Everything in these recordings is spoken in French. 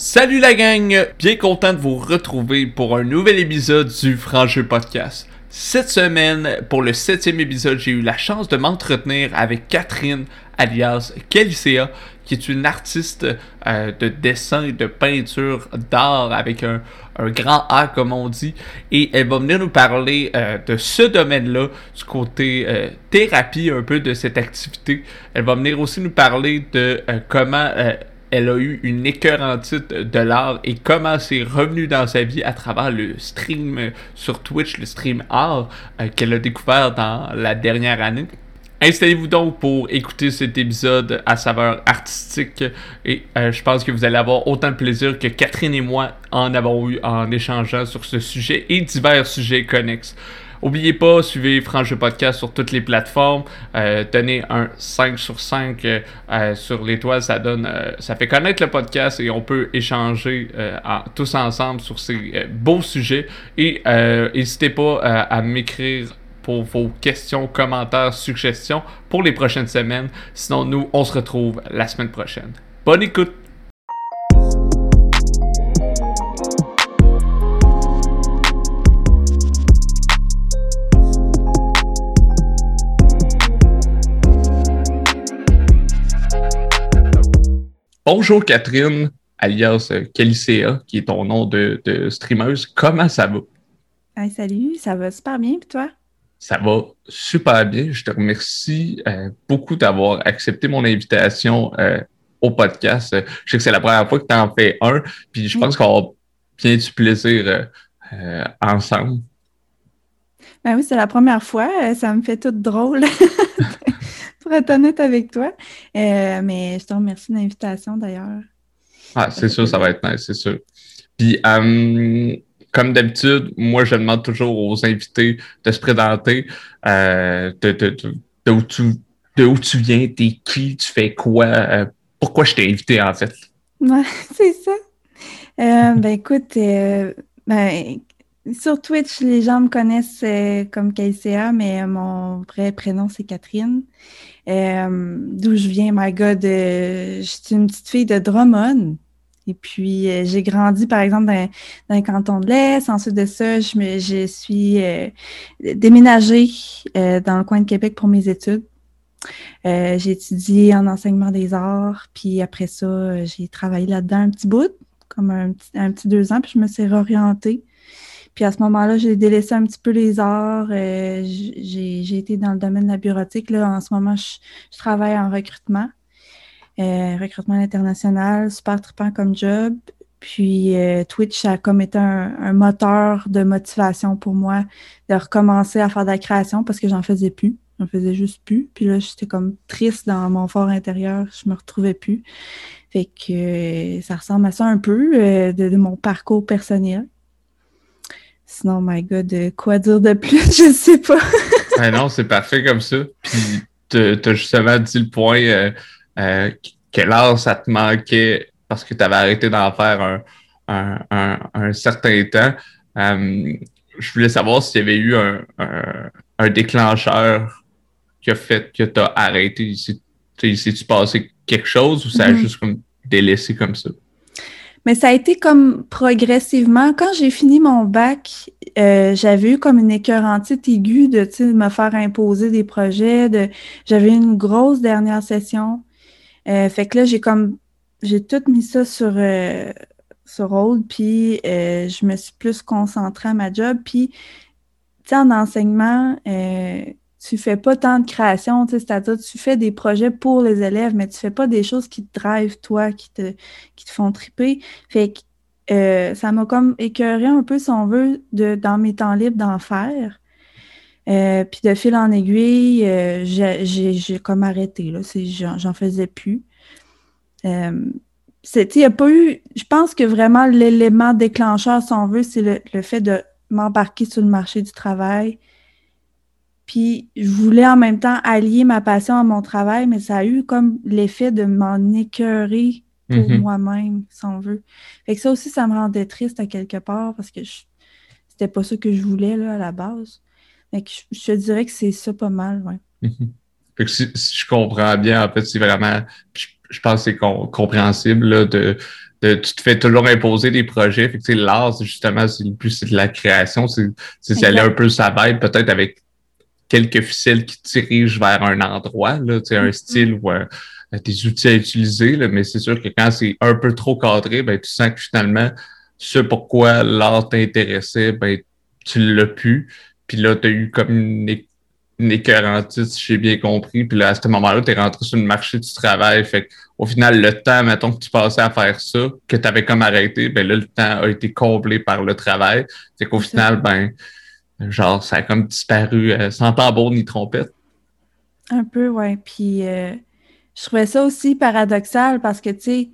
Salut la gang! Bien content de vous retrouver pour un nouvel épisode du Francheux Podcast. Cette semaine, pour le septième épisode, j'ai eu la chance de m'entretenir avec Catherine, alias Kelicea, qui est une artiste euh, de dessin et de peinture d'art avec un, grand A comme on dit. Et elle va venir nous parler euh, de ce domaine-là, du côté euh, thérapie un peu de cette activité. Elle va venir aussi nous parler de comment elle a eu une écœurantite de l'art et comment c'est revenu dans sa vie à travers le stream sur Twitch, le stream art euh, qu'elle a découvert dans la dernière année. Installez-vous donc pour écouter cet épisode à saveur artistique et euh, je pense que vous allez avoir autant de plaisir que Catherine et moi en avons eu en échangeant sur ce sujet et divers sujets connexes. Oubliez pas, suivez Franche Podcast sur toutes les plateformes. Euh, donnez un 5 sur 5 euh, euh, sur l'étoile. Ça donne, ça fait connaître le podcast et on peut échanger tous ensemble sur ces beaux sujets. Et n'hésitez pas à m'écrire pour vos questions, commentaires, suggestions pour les prochaines semaines. Sinon, nous, on se retrouve la semaine prochaine. Bonne écoute! Bonjour Catherine, alias Calicea, qui est ton nom de, streameuse. Comment ça va? salut, ça va super bien, puis toi? Ça va super bien. Je te remercie euh, beaucoup d'avoir accepté mon invitation euh, au podcast. Je sais que c'est la première fois que tu en fais un, puis je pense qu'on va bien du plaisir euh, ensemble. Ben oui, c'est la première fois. Ça me fait tout drôle. pour être honnête avec toi. Euh, mais je te remercie de l'invitation d'ailleurs. Ah, c'est sûr, ça va être nice, c'est sûr. Puis, euh, comme d'habitude, moi, je demande toujours aux invités de se présenter, euh, de, où tu, de où tu viens, t'es qui, tu fais quoi, pourquoi je t'ai invité en fait? Ouais, c'est ça. ben écoute, ben, sur Twitch, les gens me connaissent comme KCA, mais mon vrai prénom, c'est Catherine. Euh, d'où je viens, my God, euh, je suis une petite fille de Drummond. Et puis, euh, j'ai grandi, par exemple, dans, dans, canton de l'Est. Ensuite de ça, je, me, je suis déménagée dans le coin de Québec pour mes études. j'ai étudié en enseignement des arts. Puis après ça, j'ai travaillé là-dedans un petit bout, comme un un petit deux ans. Puis je me suis réorientée puis à ce moment-là, j'ai délaissé un petit peu les arts. Euh, j'ai été dans le domaine de la bureautique. Là, en ce moment, je, travaille en recrutement. Euh, recrutement international, super trippant comme job. Puis euh, Twitch a comme été un, moteur de motivation pour moi de recommencer à faire de la création parce que j'en faisais plus. J'en faisais juste plus. Puis là, j'étais comme triste dans mon fort intérieur. Je me retrouvais plus. Fait que ça ressemble à ça un peu de, mon parcours personnel. Sinon, my God, quoi dire de plus? Je sais pas. non, c'est parfait comme ça. Puis, tu as justement dit le point euh, euh, que l'art, ça te manquait parce que tu avais arrêté d'en faire un, certain temps. Euh, je voulais savoir s'il y avait eu un, déclencheur qui a fait que tu as arrêté. Si, tu passé quelque chose ou ça a mm-hmm. juste comme délaissé comme ça? Mais ça a été comme progressivement. Quand j'ai fini mon bac, euh, j'avais eu comme une écœurantite aiguë de, me faire imposer des projets. De, j'avais une grosse dernière session. Euh, fait que là, j'ai comme j'ai tout mis ça sur, euh, sur hold, puis je me suis plus concentrée à ma job. Puis, tu sais, en enseignement, tu fais pas tant de création, c'est-à-dire tu fais des projets pour les élèves, mais tu fais pas des choses qui te drivent toi, qui te, qui te font triper. Fait que euh, ça m'a comme écœuré un peu, si on veut, de, dans mes temps libres d'en faire. Euh, puis de fil en aiguille, euh, j'ai comme arrêté, là, j'en faisais plus. il n'y a pas eu, je pense que vraiment l'élément déclencheur, si on veut, c'est le, le fait de m'embarquer sur le marché du travail, puis je voulais en même temps allier ma passion à mon travail, mais ça a eu comme l'effet de m'en écœurer pour mhm. moi-même, si on veut. Fait que ça aussi, ça me rendait triste à quelque part parce que c'était pas ça que je voulais là, à la base. Fait que je, te dirais que c'est ça pas mal, ouais. Mhm. Fait que si, je comprends bien, en fait, c'est vraiment, je, pense que c'est compréhensible là, de, tu te fais toujours imposer des projets. Fait que, l'art, justement, c'est plus c'est de la création. C'est c'est aller un peu sa peut-être avec quelques ficelles qui te dirigent vers un endroit, là, un mm-hmm. style ou des outils à utiliser. Là, mais c'est sûr que quand c'est un peu trop cadré, ben, tu sens que finalement, ce pourquoi l'art t'intéressait, ben, tu l'as pu. Puis là, tu as eu comme une, une écœurantite, si j'ai bien compris. Puis là, à ce moment-là, tu es rentré sur le marché du travail. Fait au final, le temps, mettons, que tu passais à faire ça, que tu avais comme arrêté, ben là, le temps a été comblé par le travail. Fait qu'au final, ben, genre, ça a comme disparu euh, sans tambour ni trompette. Un peu, ouais. Puis euh, je trouvais ça aussi paradoxal parce que, tu sais,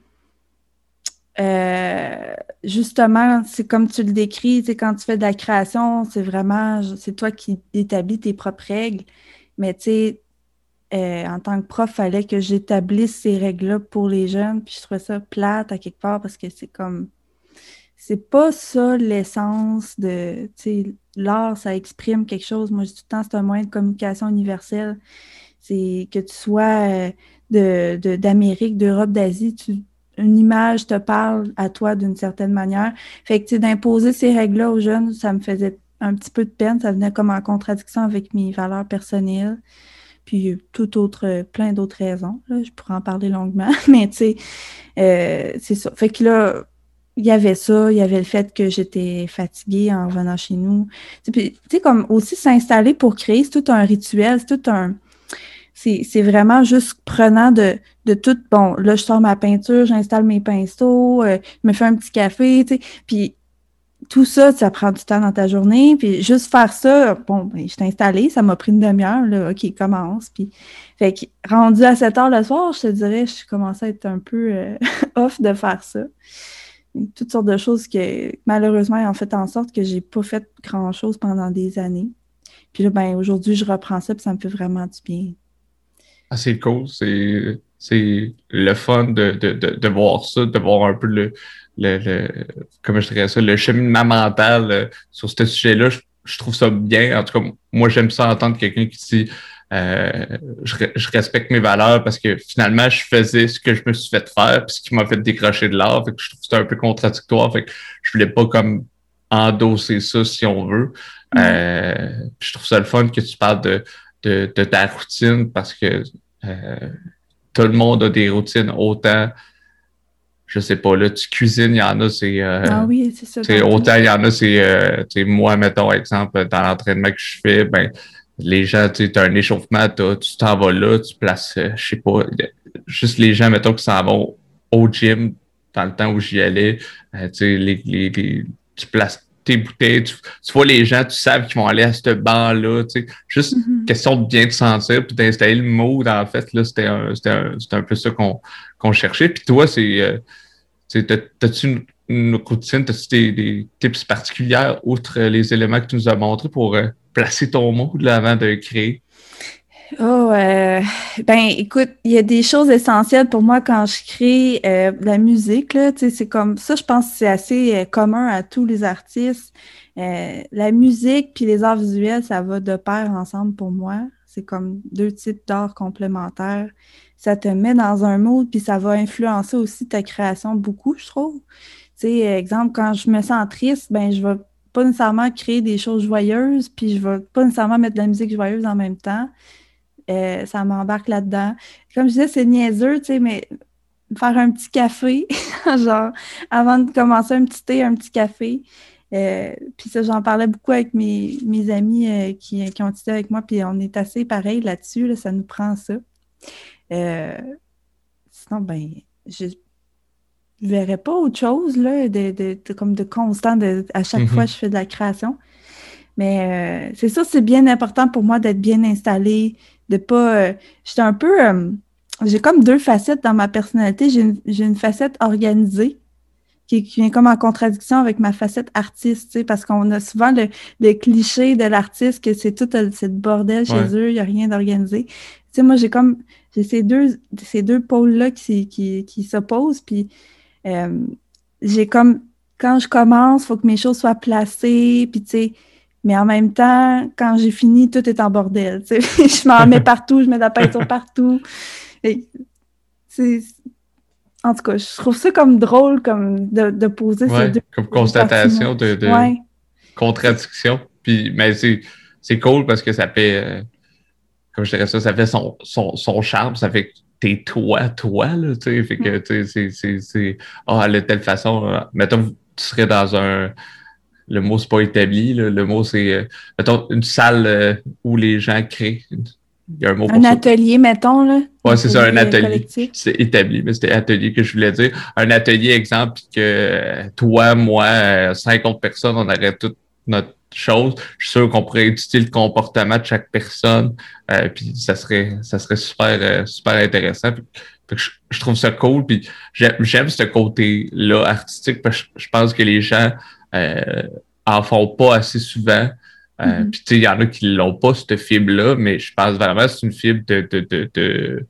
euh, justement, c'est comme tu le décris, tu sais, quand tu fais de la création, c'est vraiment, c'est toi qui établis tes propres règles. Mais tu sais, en tant que prof, il fallait que j'établisse ces règles-là pour les jeunes. Puis je trouvais ça plate à quelque part parce que c'est comme, c'est pas ça l'essence de, l'art, ça exprime quelque chose. Moi, je dis tout le temps, c'est un moyen de communication universel. C'est que tu sois euh, d'Amérique, d'Europe, d'Asie, une image te parle à toi d'une certaine manière. Fait que, d'imposer ces règles-là aux jeunes, ça me faisait un petit peu de peine. Ça venait comme en contradiction avec mes valeurs personnelles. Puis, tout autre, plein d'autres raisons. Je pourrais en parler longuement, mais tu sais, euh, c'est ça. Fait que là, il y avait ça, il y avait le fait que j'étais fatiguée en revenant chez nous. Tu sais, comme aussi s'installer pour créer, c'est tout un rituel, c'est tout un, c'est vraiment juste prenant de, de tout. Bon, là, je sors ma peinture, j'installe mes pinceaux, euh, je me fais un petit café, tu sais. Puis tout ça, ça prend du temps dans ta journée. Puis juste faire ça, bon, ben, je t'ai installé, ça m'a pris une demi-heure, là, OK, commence. Puis, fait que rendu à 7 heures le soir, je te dirais, je commençais à être un peu euh, off de faire ça. Toutes sortes de choses que malheureusement ont fait en sorte que j'ai pas fait grand-chose pendant des années. Puis là, ben, aujourd'hui, je reprends ça, puis ça me fait vraiment du bien. Ah, c'est cool. C'est, c'est le fun de, de, de, voir ça, de voir un peu le, le, le comment je dirais ça, le cheminement mental euh, sur ce sujet-là. Je, trouve ça bien. En tout cas, moi, j'aime ça entendre quelqu'un qui dit euh, je, je, respecte mes valeurs parce que finalement, je faisais ce que je me suis fait faire, puis ce qui m'a fait décrocher de l'art. Fait que je trouve ça un peu contradictoire. Fait que je voulais pas comme endosser ça si on veut. Euh, je trouve ça le fun que tu parles de de, ta routine parce que euh, tout le monde a des routines autant je sais pas, là, tu cuisines, il y en a, c'est. Ah oui, c'est ça. Autant il y en a, c'est. Moi, mettons, exemple, dans l'entraînement que je fais, ben, les gens, tu as un échauffement, tu t'en vas là, tu places, je sais pas, juste les gens, mettons, qui s'en vont au gym dans le temps où j'y allais, tu les, les, tu places tes bouteilles, tu, vois les gens, tu sais qu'ils vont aller à ce banc-là, tu sais. Juste mm-hmm. question de bien te sentir, puis d'installer le mood, en fait, là, c'était un, un, un, peu ça qu'on qu'on cherchait. Puis toi, c'est, euh, t'as-tu une, une, routine, t'as-tu des, tips particulières, outre les éléments que tu nous as montrés pour euh, placer ton mood avant de créer? Oh, euh, ben écoute, il y a des choses essentielles pour moi quand je crée euh, la musique. C'est comme ça, je pense que c'est assez euh, commun à tous les artistes. la musique puis les arts visuels, ça va de pair ensemble pour moi. C'est comme deux types d'art complémentaires. Ça te met dans un mood, puis ça va influencer aussi ta création beaucoup, je trouve. Exemple, quand je me sens triste, ben je vais pas nécessairement créer des choses joyeuses, puis je vais pas nécessairement mettre de la musique joyeuse en même temps. Euh, ça m'embarque là-dedans. Comme je disais, c'est niaiseux, tu sais, mais faire un petit café, genre, avant de commencer un petit thé, un petit café. Euh, puis ça, j'en parlais beaucoup avec mes, mes amis euh, qui, qui, ont étudié avec moi, puis on est assez pareil là-dessus, ça nous prend ça. sinon, ben, ne verrais pas autre chose, là, de, comme de constant à chaque fois que je fais de la création. Mais c'est ça, c'est bien important pour moi d'être bien installé, de pas. Euh, j'étais un peu. Euh, j'ai comme deux facettes dans ma personnalité. J'ai une, facette organisée qui, vient comme en contradiction avec ma facette artiste, parce qu'on a souvent le, cliché de l'artiste que c'est tout euh, cette bordel chez eux, il n'y a rien d'organisé. Tu sais, moi, j'ai comme j'ai ces deux, ces deux pôles-là qui, qui, qui s'opposent, puis j'ai comme quand je commence, il faut que mes choses soient placées, puis tu sais, mais en même temps, quand j'ai fini, tout est en bordel. je m'en mets partout, je mets de la peinture partout. en tout cas, je trouve ça comme drôle comme de, de poser ces deux. Comme constatation de, de contradiction. Puis, mais c'est cool parce que ça fait, euh, comme je dirais ça, ça fait son, son, son charme, ça fait que t'es toi, toi, là, tu sais. Fait que, tu sais, c'est, ah, de telle façon. Mettons, tu serais dans un, le mot c'est pas établi, là. le mot c'est, euh, mettons, une salle euh, où les gens créent. Il y a un mot pour Un atelier, mettons, là. Ouais, c'est ça, un atelier. C'est établi, mais c'était atelier que je voulais dire. Un atelier, exemple, que toi, moi, 50 personnes, on aurait toute notre chose. Je suis sûr qu'on pourrait étudier le comportement de chaque personne, euh, puis ça serait, ça serait super, euh, super intéressant. je, trouve ça cool, puis j'aime ce côté-là artistique, parce que je pense que les gens euh, en font pas assez souvent. Mm-hmm. Puis il y en a qui l'ont pas, cette fibre-là, mais je pense vraiment que c'est une fibre de, de, de, de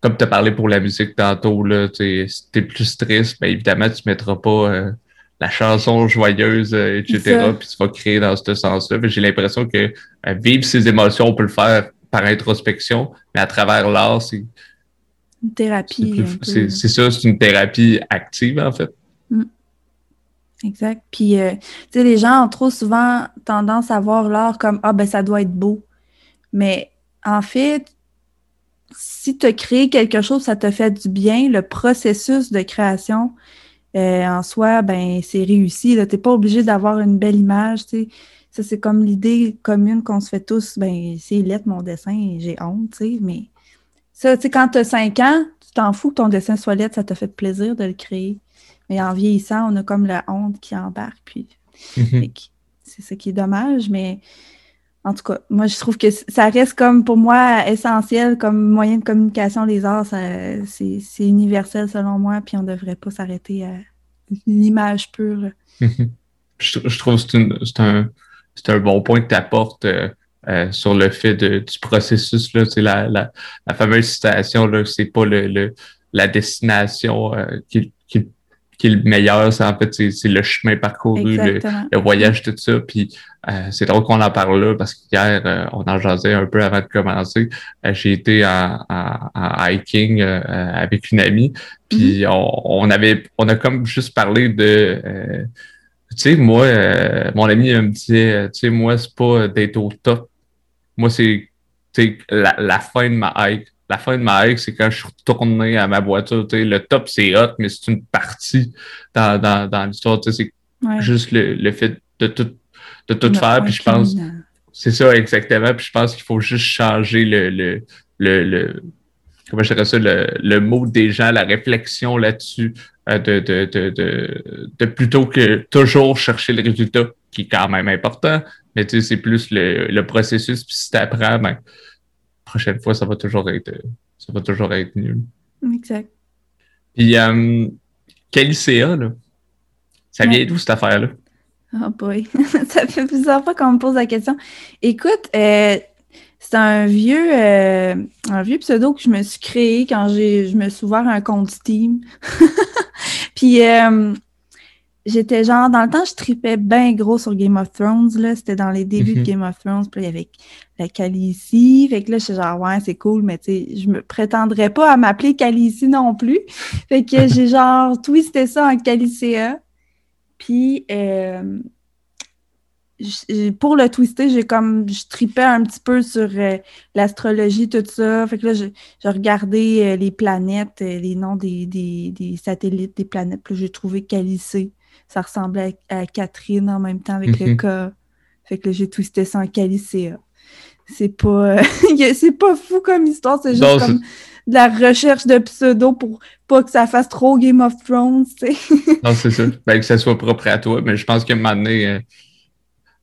comme tu as parlé pour la musique tantôt, là, si tu es plus triste, ben évidemment, tu ne mettras pas la chanson joyeuse, euh, etc. Puis tu vas créer dans ce sens-là. J'ai l'impression que euh, vivre ses émotions, on peut le faire par introspection, mais à travers l'art, c'est. Une thérapie. C'est ça, c'est une thérapie active, en fait. Mm. Exact. Puis, euh, tu sais, les gens ont trop souvent tendance à voir l'art comme Ah, ben, ça doit être beau. Mais en fait, si tu as créé quelque chose, ça te fait du bien, le processus de création, euh, en soi, ben c'est réussi. Tu n'es pas obligé d'avoir une belle image. Ça, c'est comme l'idée commune qu'on se fait tous. Ben, c'est lettre mon dessin, j'ai honte, mais ça, tu quand tu as 5 ans, tu t'en fous que ton dessin soit lettre, ça te fait plaisir de le créer. Mais en vieillissant, on a comme la honte qui embarque. Puis c'est ça qui est dommage, mais en tout cas, moi, je trouve que ça reste comme, pour moi, essentiel comme moyen de communication, les arts, c'est universel selon moi, puis on ne devrait pas s'arrêter à une image pure. je, trouve que c'est un, un, bon point que tu apportes euh, euh, sur le fait de, du processus. Là, la, la, la fameuse citation, c'est pas le, la destination euh, qui, qui, qui est le meilleur, c'est en fait c'est le chemin parcouru, le, voyage, tout ça. Puis euh, c'est drôle qu'on en parle là parce qu'hier, euh, on en jasait un peu avant de commencer. Euh, j'ai été en, hiking avec une amie, puis mm-hmm. on, on, avait on a comme juste parlé de tu sais, moi, mon ami me disait, tu sais, moi, c'est pas d'être au top. Moi, c'est la, la fin de ma hike la fin de ma hike, c'est quand je suis retourné à ma voiture. Le top, c'est hot, mais c'est une partie dans, dans, dans l'histoire. C'est juste le, le, fait de tout, de tout faire. Puis je pense. C'est ça, exactement. Puis je pense qu'il faut juste changer le, le, le, le comment je dirais ça, le, le mot des gens, la réflexion là-dessus, euh, de, de, de, de, de, plutôt que toujours chercher le résultat, qui est quand même important, mais tu sais, c'est plus le, le processus, puis si tu apprends, ben, prochaine fois, ça va toujours être, ça va toujours être nul. Exact. Puis, euh, Calicea, là, ça vient d'où cette affaire-là? Oh boy, ça fait plusieurs fois qu'on me pose la question. Écoute, euh, c'est un vieux, euh, un vieux pseudo que je me suis créé quand j'ai, je me suis ouvert un compte Steam. Puis, euh, j'étais genre, dans le temps, je tripais bien gros sur Game of Thrones, là. C'était dans les débuts de mhm. Game of Thrones. Puis il y avait la Khaleesi. Fait que là, je suis genre, ouais, c'est cool, mais tu sais, je me prétendrais pas à m'appeler Khaleesi non plus. Fait que j'ai genre twisté ça en Khalicea. Puis, euh, pour le twister, j'ai comme, je tripais un petit peu sur euh, l'astrologie, tout ça. Fait que là, je, regardais euh, les planètes, les noms des, des, satellites des planètes. Puis j'ai trouvé Calicée ça ressemblait à, Catherine en même temps avec le cas. Mhm. Fait que j'ai twisté ça en Calicea. C'est pas, c'est pas fou comme histoire, c'est juste comme de la recherche de pseudo pour pas que ça fasse trop Game of Thrones, tu sais. non, c'est ça. Ben, que ça soit propre à toi, mais je pense qu'à un moment donné, euh,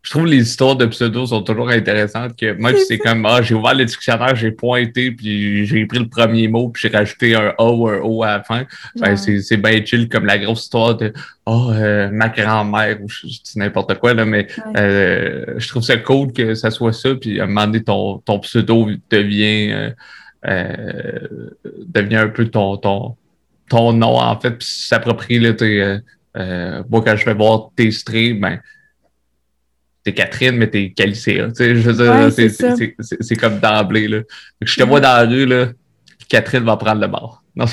je trouve les histoires de pseudo sont toujours intéressantes. Que moi, c'est comme, ah, j'ai ouvert le dictionnaire, j'ai pointé, puis j'ai pris le premier mot, puis j'ai rajouté un A ou un O à la fin. Ben, c'est bien chill, comme la grosse histoire de, oh, euh, ma grand-mère, ou je, dis n'importe quoi, là, mais euh, je trouve ça cool que ça soit ça, puis à un moment donné, ton, ton pseudo devient, euh, euh devient un peu ton, ton, ton nom, en fait, puis s'approprie, là, t'es, euh, moi, quand je vais voir tes streams, ben, t'es Catherine, mais t'es Calicea. Tu sais, je veux dire, c'est comme d'emblée. Là. Je te vois dans la rue, là, Catherine va prendre le bord. Non,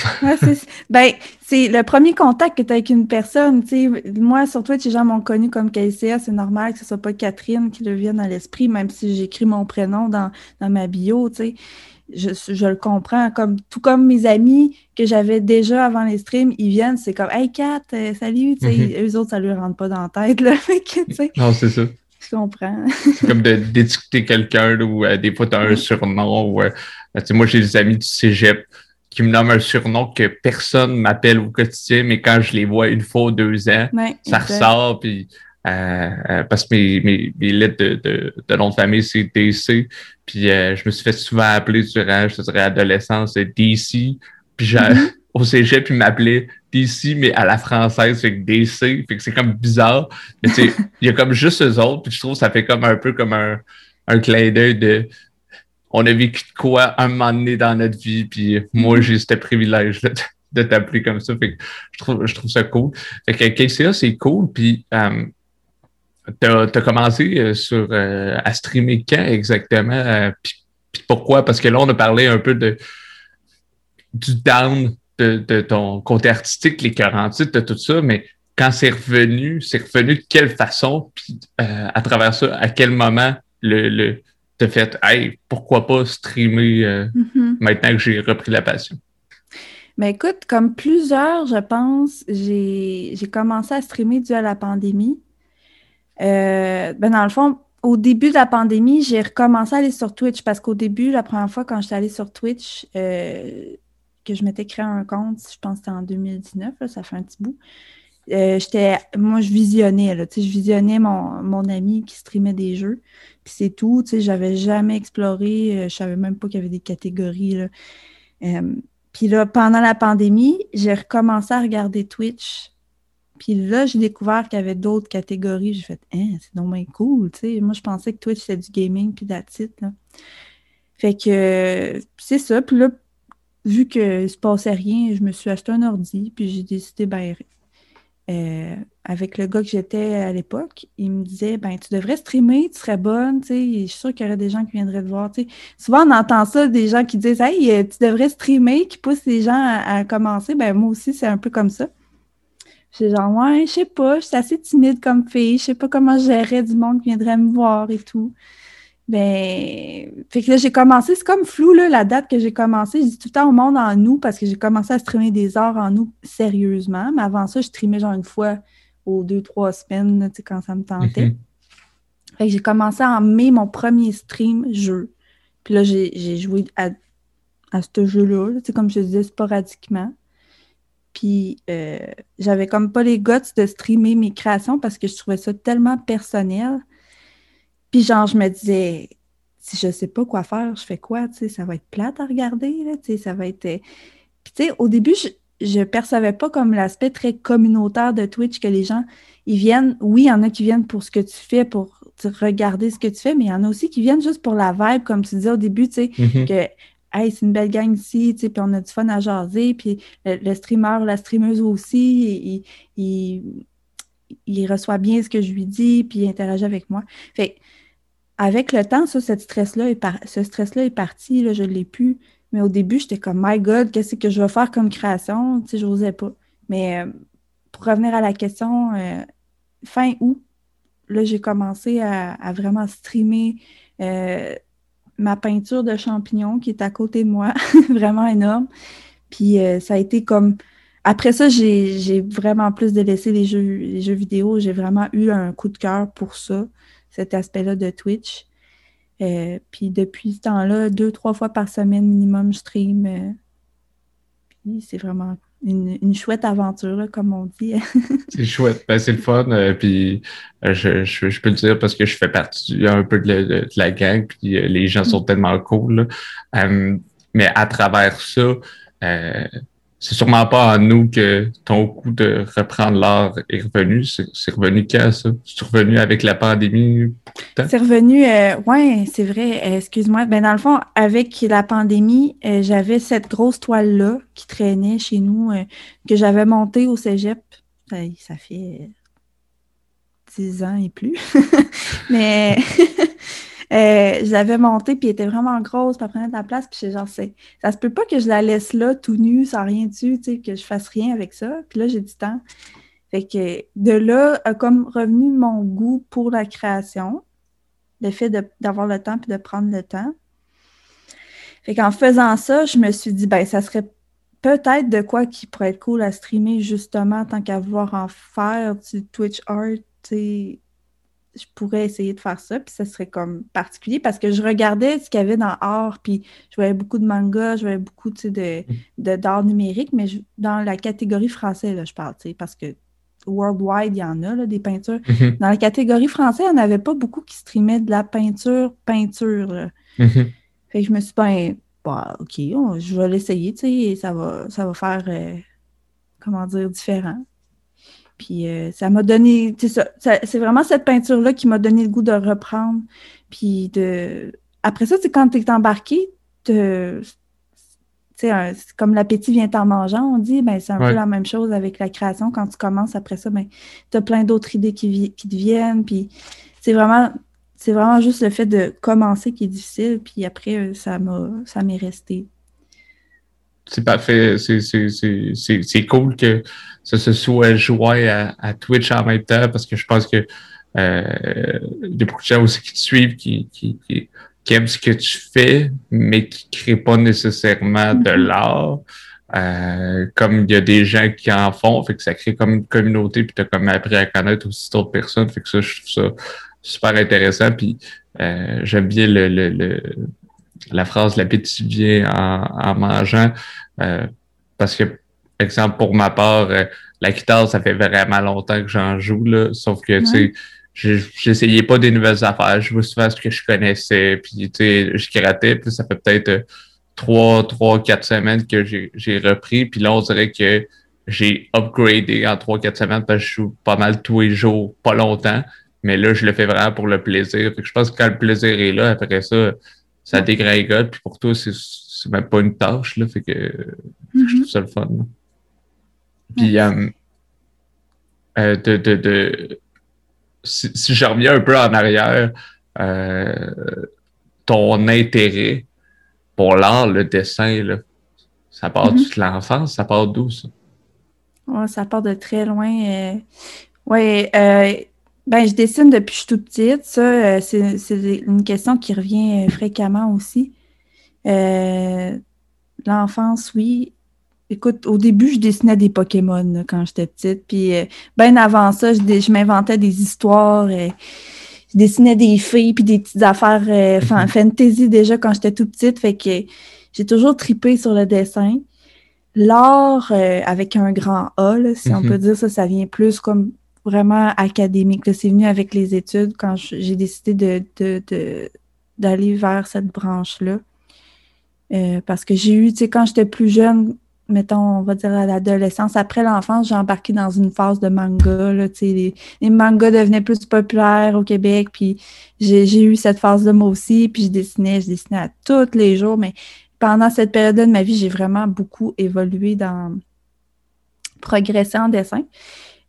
ben, c'est le premier contact que tu as avec une personne. Moi, sur Twitch, les gens m'ont connu comme KCA. C'est normal que ce soit pas Catherine qui le vienne à l'esprit, même si j'écris mon prénom dans, dans ma bio. Je, je, le comprends. Comme, tout comme mes amis que j'avais déjà avant les streams, ils viennent, c'est comme Hey Kat, euh, salut. Mm Eux autres, ça lui rentre pas dans la tête. Là, non, c'est ça. Je comprends. c'est comme de d'étiqueter quelqu'un ou euh, des fois, tu as un surnom. Ou, euh, moi, j'ai des amis du cégep qui me nomment un surnom que personne m'appelle au quotidien, mais quand je les vois une fois ou deux ans, ça ressort. Puis, euh, euh, parce que mes, mes, mes lettres de, de, de, nom de famille, c'est DC. Puis euh, je me suis fait souvent appeler durant, je dirais, adolescence, DC. Puis mm-hmm. au cégep, puis m'appelait DC, mais à la française, fait que DC. Fait que c'est comme bizarre. Mais tu sais, il y a comme juste eux autres. Puis je trouve que ça fait comme un peu comme un, un clin d'œil de on a vécu de quoi un moment donné dans notre vie, puis moi, mm-hmm. j'ai ce privilège de, de t'appeler comme ça. Fait que je trouve, je trouve ça cool. Fait que KCA, c'est cool. Puis euh, t'as as commencé euh, sur euh, à streamer quand exactement? Euh, puis, pourquoi? Parce que là, on a parlé un peu de du down de, de ton côté artistique, les 48, de tout ça, mais quand c'est revenu, c'est revenu de quelle façon? Puis à travers ça, à quel moment le, le t'as fait Hey, pourquoi pas streamer euh, mm-hmm. maintenant que j'ai repris la passion? Mais écoute, comme plusieurs, je pense, j'ai commencé à streamer dû à la pandémie. Euh, ben dans le fond, au début de la pandémie, j'ai recommencé à aller sur Twitch parce qu'au début, la première fois quand j'étais allée sur Twitch, euh, que je m'étais créé un compte, je pense que c'était en 2019, ça fait un petit bout. j'étais, moi, je visionnais, là, je visionnais mon, mon ami qui streamait des jeux c'est tout. Tu sais, jamais exploré, euh, je savais même pas qu'il y avait des catégories. Là. Euh, puis là, pendant la pandémie, j'ai recommencé à regarder Twitch. Puis là, j'ai découvert qu'il y avait d'autres catégories. J'ai fait, hein, c'est donc cool, tu sais. Moi, je pensais que Twitch, c'était du gaming, puis that's là. Fait que, c'est ça. Puis là, vu qu'il se passait rien, je me suis acheté un ordi, puis j'ai décidé, ben, euh, avec le gars que j'étais à l'époque, il me disait ben tu devrais streamer, tu serais bonne, tu sais, je suis sûre qu'il y aurait des gens qui viendraient te voir, tu sais. Souvent on entend ça des gens qui disent Hey, euh, tu devrais streamer, qui poussent les gens à, commencer. Ben moi aussi, c'est un peu comme ça. J'ai genre Ouais, je sais pas, je suis assez timide comme fille, je sais pas comment je gérerais du monde qui viendrait me voir et tout. Ben, fait que là, j'ai commencé, c'est comme flou, là, la date que j'ai commencé. Je dis tout le temps au monde en août parce que j'ai commencé à streamer des heures en août sérieusement. Mais avant ça, je streamais genre une fois aux deux, trois semaines, tu sais, quand ça me tentait. Mhm. Fait que j'ai commencé en mai mon premier stream jeu. Puis là, j'ai joué à, à ce jeu-là, tu sais, comme je disais, sporadiquement. Puis euh, j'avais comme pas les guts de streamer mes créations parce que je trouvais ça tellement personnel puis genre, je me disais, si je sais pas quoi faire, je fais quoi, tu sais, ça va être plate à regarder, là, tu sais, ça va être... Euh, puis tu sais, au début, je, ne percevais pas comme l'aspect très communautaire de Twitch que les gens, ils viennent, oui, il y en a qui viennent pour ce que tu fais, pour regarder ce que tu fais, mais il y en a aussi qui viennent juste pour la vibe, comme tu disais au début, tu sais, mm-hmm. que Hey, c'est une belle gang ici, tu sais, puis on a du fun à jaser, puis le, streamer, la streameuse aussi, il, il, reçoit bien ce que je lui dis, puis il interagit avec moi. Fait avec le temps, ça, cette stress-là est ce stress-là est parti, là, je ne l'ai plus. Mais au début, j'étais comme, My God, qu'est-ce que je vais faire comme création? Tu sais, n'osais pas. Mais euh, pour revenir à la question, euh, fin août, là, j'ai commencé à, vraiment streamer euh, ma peinture de champignons qui est à côté de moi, vraiment énorme. Puis ça a été comme. Après ça, j'ai vraiment plus délaissé les jeux, les jeux vidéo. J'ai vraiment eu un coup de cœur pour ça cet aspect-là de Twitch. Euh, puis depuis ce temps-là, deux, trois fois par semaine minimum, je stream. Euh, puis c'est vraiment une, chouette aventure, comme on dit. c'est chouette, ben, c'est le fun. Euh, puis je, peux le dire parce que je fais partie un peu de, la gang, puis les gens sont tellement cool. mais à travers ça, c'est sûrement pas à nous que ton coup de reprendre l'art est revenu. C'est revenu quand, ça? C'est revenu avec la pandémie? C'est revenu, euh, oui, c'est vrai. Euh, excuse-moi. Ben, dans le fond, avec la pandémie, euh, j'avais cette grosse toile-là qui traînait chez nous, que j'avais montée au cégep. Ça, ça fait dix ans et plus. Mais Euh, je l'avais montée, puis elle était vraiment grosse, puis elle prenait de la place, puis genre, ça se peut pas que je la laisse là, tout nu, sans rien dessus, tu sais, que je fasse rien avec ça. Puis là, j'ai du temps. Fait que de là a comme revenu mon goût pour la création, le fait d'avoir le temps puis de prendre le temps. Fait qu'en faisant ça, je me suis dit, ben, ça serait peut-être de quoi qui pourrait être cool à streamer, justement, tant qu'à vouloir en faire du Twitch art, tu je pourrais essayer de faire ça, puis ça serait comme particulier parce que je regardais ce qu'il y avait dans art, puis je voyais beaucoup de mangas, je voyais beaucoup de, de d'art numérique, mais dans la catégorie française, là, je parle, parce que worldwide, il y en a, là, des peintures. Mm-hmm. Dans la catégorie française, il n'y en avait pas beaucoup qui streamaient de la peinture, peinture. Mm-hmm. Fait que je me suis dit, ben, bah, OK, je vais l'essayer, tu sais, ça va, ça va faire, euh, comment dire, différent. Puis euh, ça m'a donné, c'est vraiment cette peinture-là qui m'a donné le goût de reprendre. Puis de. Après ça, c'est quand tu es embarqué, c'est comme l'appétit vient en mangeant, on dit, ben, c'est un peu la même chose avec la création. Quand tu commences après ça, ben, tu as plein d'autres idées qui, qui te viennent. Puis c'est vraiment c'est vraiment juste le fait de commencer qui est difficile, puis après, euh, ça m'a ça m'est resté. C'est parfait. C'est cool que ça se soit joué à, Twitch en même temps parce que je pense que euh, il y a beaucoup de gens aussi qui te suivent, qui, qui, qui, aiment ce que tu fais, mais qui ne créent pas nécessairement de mm-hmm. l'art. Euh, comme il y a des gens qui en font, fait que ça crée comme une communauté, puis tu as comme appris à connaître aussi d'autres personnes. Fait que ça, je trouve ça super intéressant. Puis euh, j'aime bien le, le, la phrase l'appétit vient en, en mangeant. Euh, parce que, par exemple, pour ma part, euh, la guitare, ça fait vraiment longtemps que j'en joue, là. Sauf que, tu sais, j'essayais pas des nouvelles affaires. Je jouais souvent ce que je connaissais. Puis, tu sais, je grattais. Puis ça fait peut-être trois, trois, quatre semaines que j'ai repris. Puis là, on dirait que j'ai upgradé en trois, quatre semaines parce que je joue pas mal tous les jours, pas longtemps. Mais là, je le fais vraiment pour le plaisir. Fait que je pense que quand le plaisir est là, après ça, ça dégringole. Puis pour toi, c'est même pas une tâche. Là, fait que je trouve ça le fun. Puis euh, euh, de, de, de si, si, je reviens un peu en arrière, euh, ton intérêt pour l'art, le dessin, là, ça part mm-hmm. de l'enfance, ça part d'où ça? Ouais, ça part de très loin. Euh... Euh, ben, je dessine depuis que je suis toute petite. Ça, euh, c'est une question qui revient euh, fréquemment aussi. Euh, l'enfance, oui. Écoute, au début, je dessinais des Pokémon quand j'étais petite. Puis, ben avant ça, je, m'inventais des histoires. je dessinais des filles puis des petites affaires fantasy déjà quand j'étais toute petite. Fait que j'ai toujours tripé sur le dessin. L'art avec un grand A, si on peut dire ça, ça vient plus comme vraiment académique. C'est venu avec les études quand j'ai décidé d'aller vers cette branche-là. Euh, parce que j'ai eu, tu sais, quand j'étais plus jeune, mettons, on va dire à l'adolescence, après l'enfance, j'ai embarqué dans une phase de manga. Les, mangas devenaient plus populaires au Québec, puis j'ai eu cette phase-là moi aussi, puis je dessinais, je dessinais à tous les jours, mais pendant cette période-là de ma vie, j'ai vraiment beaucoup évolué dans progresser en dessin.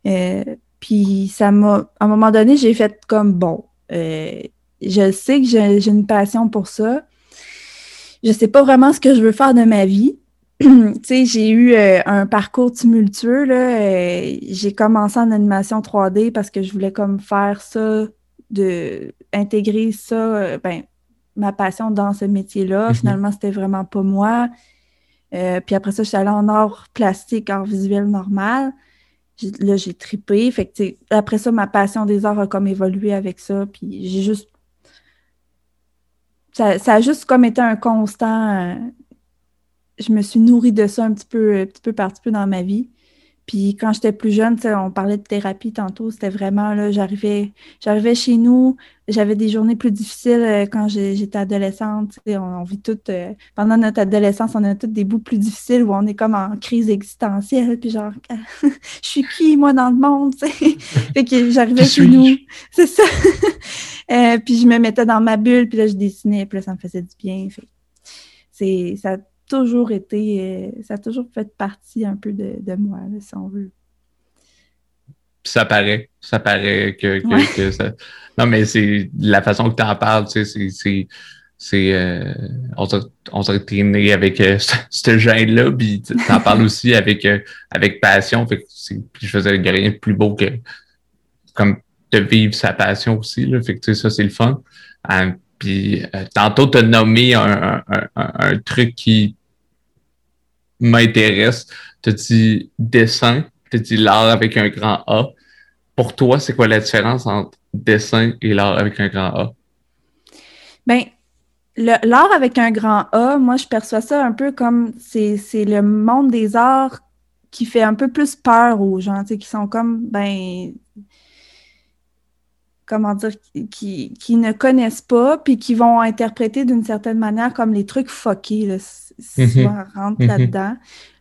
Euh, puis ça m'a, à un moment donné, j'ai fait comme bon, euh, je sais que j'ai une passion pour ça. Je sais pas vraiment ce que je veux faire de ma vie. tu sais, j'ai eu euh, un parcours tumultueux. Là. Euh, j'ai commencé en animation 3D parce que je voulais comme faire ça, de intégrer ça, ben, ma passion dans ce métier-là. Mhm. Finalement, c'était vraiment pas moi. puis après ça, je suis allée en art plastique, art visuel normal là, j'ai tripé. Fait que, après ça, ma passion des arts a comme évolué avec ça. Puis j'ai juste. Ça, a juste comme été un constant. Euh, je me suis nourrie de ça un petit peu, un petit peu par petit peu dans ma vie. Puis quand j'étais plus jeune, on parlait de thérapie tantôt, c'était vraiment là, j'arrivais, j'arrivais chez nous, j'avais des journées plus difficiles euh, quand j'étais adolescente. On, on, vit toutes, euh, pendant notre adolescence, on a toutes des bouts plus difficiles où on est comme en crise existentielle, puis genre, je suis qui moi dans le monde, fait que j'arrivais chez nous, c'est ça. Euh, puis je me mettais dans ma bulle, puis là je dessinais, puis là ça me faisait du bien. c'est ça toujours été, euh, ça a toujours fait partie un peu de, moi, si on veut. ça paraît. Ça paraît que, que, ça. Non, mais c'est la façon que tu en parles, tu sais, c'est. c'est euh, on s'est traîné avec euh, ce gène-là, puis en parles aussi avec, euh, avec passion. Fait que je faisais rien de plus beau que comme de vivre sa passion aussi. Là, fait que ça, c'est le fun. puis tantôt, tu as nommé un, un, un, truc qui m'intéresse. Tu dit dessin, tu dit l'art avec un grand A? Pour toi, c'est quoi la différence entre dessin et l'art avec un grand A? Ben, l'art avec un grand A, moi, je perçois ça un peu comme c'est le monde des arts qui fait un peu plus peur aux gens, qui sont comme, ben, comment dire, qui, qui, ne connaissent pas, puis qui vont interpréter d'une certaine manière comme les trucs fuckés, si mm-hmm. on rentre mm-hmm. là-dedans.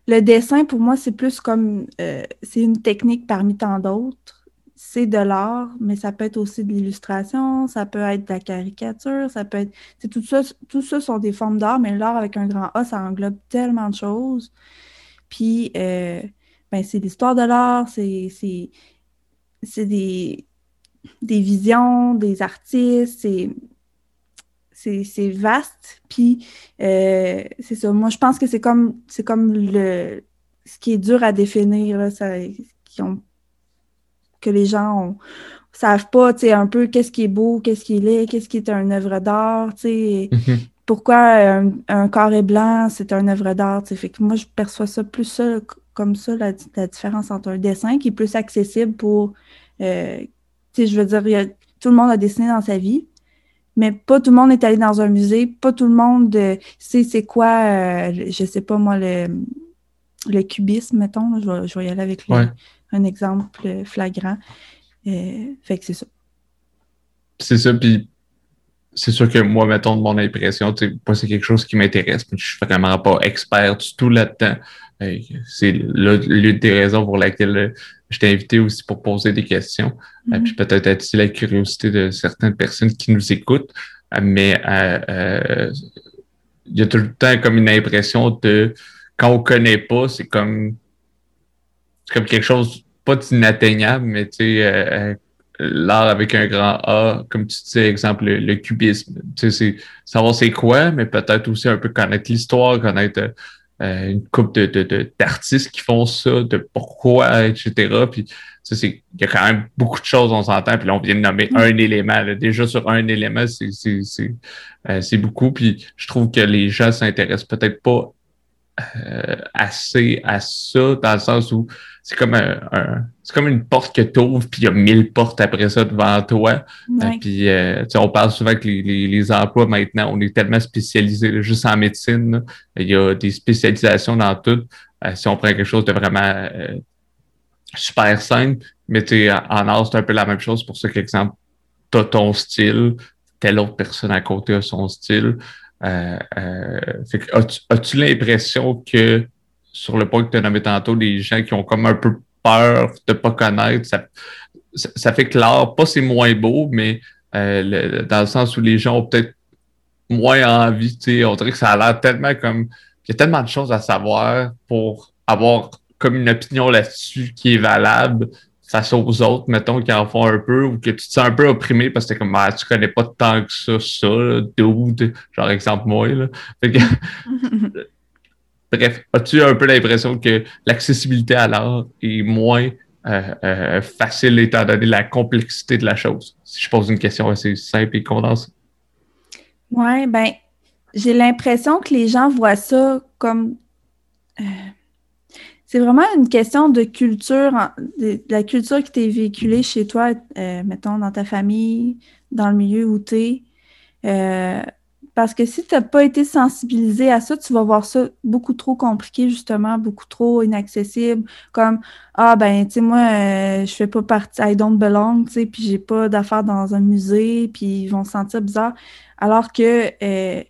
Le dessin, pour moi, c'est plus comme, euh, c'est une technique parmi tant d'autres c'est de l'art, mais ça peut être aussi de l'illustration, ça peut être de la caricature, ça peut être. Tout ça, tout ça sont des formes d'art, mais l'art avec un grand A, ça englobe tellement de choses. Puis, euh, ben, c'est l'histoire de l'art, c'est des, des visions, des artistes, c'est vaste. Puis, euh, c'est ça. Moi, je pense que c'est comme, comme le, ce qui est dur à définir, là, ça, qui ont que les gens ne savent pas, tu sais, un peu qu'est-ce qui est beau, qu'est-ce qui est laid, qu'est-ce qui est une œuvre d'art, tu sais. Mhm. Pourquoi un, carré blanc, c'est une œuvre d'art, tu Fait que moi, je perçois ça plus ça, comme ça, la, différence entre un dessin qui est plus accessible pour, euh, sais, je veux dire, tout le monde a dessiné dans sa vie, mais pas tout le monde est allé dans un musée, pas tout le monde euh, sait c'est quoi, euh, je sais pas moi, le, le cubisme, mettons, je, vais, y aller avec le, un exemple flagrant. Euh, fait que c'est ça. C'est ça, puis c'est sûr que moi, mettons, de mon impression, moi, c'est quelque chose qui m'intéresse, mais je suis vraiment pas expert du tout là-dedans. C'est l'une des raisons pour laquelle euh, je t'ai invité aussi pour poser des questions. Mm-hmm. puis peut-être attirer la curiosité de certaines personnes qui nous écoutent. Mais il y a tout le temps comme une impression de quand on connaît pas, c'est comme comme quelque chose pas d'inatteignable, mais tu sais, euh, euh, l'art avec un grand A, comme tu disais, exemple, le, cubisme. Tu sais, c'est savoir c'est quoi, mais peut-être aussi un peu connaître l'histoire, connaître euh, une couple de, d'artistes qui font ça, de pourquoi, etc. Puis, sais, il y a quand même beaucoup de choses, on s'entend, puis là, on vient de nommer mm. un élément. Déjà, sur un élément, c'est, c'est, c'est, c'est beaucoup. Puis, je trouve que les gens s'intéressent peut-être pas assez à ça, dans le sens où c'est comme un, c'est comme une porte que tu ouvres, puis il y a mille portes après ça devant toi. Euh, puis euh, on parle souvent que les, les, emplois maintenant, on est tellement spécialisé juste en médecine. il y a des spécialisations dans tout. Euh, si on prend quelque chose de vraiment super simple, mais en art, c'est un peu la même chose. Pour ça qu'exemple, tu as ton style, telle autre personne à côté a son style. As-tu l'impression que sur le point que tu as nommé tantôt, les gens qui ont comme un peu peur de pas connaître, ça, ça, fait que l'art, pas c'est moins beau, mais euh, dans le sens où les gens ont peut-être moins envie, on dirait que ça a l'air tellement comme, il y a tellement de choses à savoir pour avoir comme une opinion là-dessus qui est valable face aux autres, mettons, qui en font un peu, ou que tu te sens un peu opprimé parce que comme, ah, tu connais pas tant que ça, ça, dude, genre exemple moi, là. Fait que, Bref, as-tu un peu l'impression que l'accessibilité à l'art est moins euh, euh, facile étant donné la complexité de la chose? Si je pose une question assez simple et condensée. Oui, ben, j'ai l'impression que les gens voient ça comme. Euh, c'est vraiment une question de culture, de, la culture qui t'est véhiculée chez toi, mettons, dans ta famille, dans le milieu où tu es. Parce que si tu n'as pas été sensibilisé à ça, tu vas voir ça beaucoup trop compliqué, justement, beaucoup trop inaccessible. Comme, ah ben, tu sais, moi, euh, je fais pas partie, I don't belong, tu sais, puis j'ai pas d'affaires dans un musée, puis ils vont se sentir bizarre. Alors que, euh,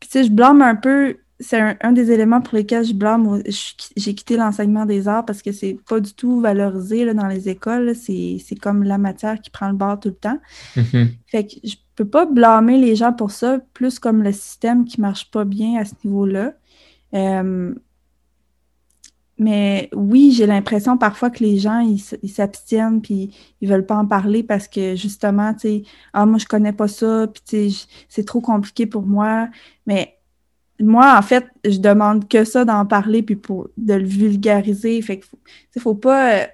tu sais, je blâme un peu c'est un, des éléments pour lesquels je blâme. J'ai quitté l'enseignement des arts parce que c'est pas du tout valorisé là, dans les écoles. C'est comme la matière qui prend le bord tout le temps. Mm-hmm. Fait que je peux pas blâmer les gens pour ça, plus comme le système qui marche pas bien à ce niveau-là. Euh, mais oui, j'ai l'impression parfois que les gens, ils s'abstiennent puis ils veulent pas en parler parce que justement, tu sais, ah, moi, je connais pas ça, puis tu sais, c'est trop compliqué pour moi. Mais moi, en fait, je demande que ça d'en parler puis pour de le vulgariser. Fait que, faut pas,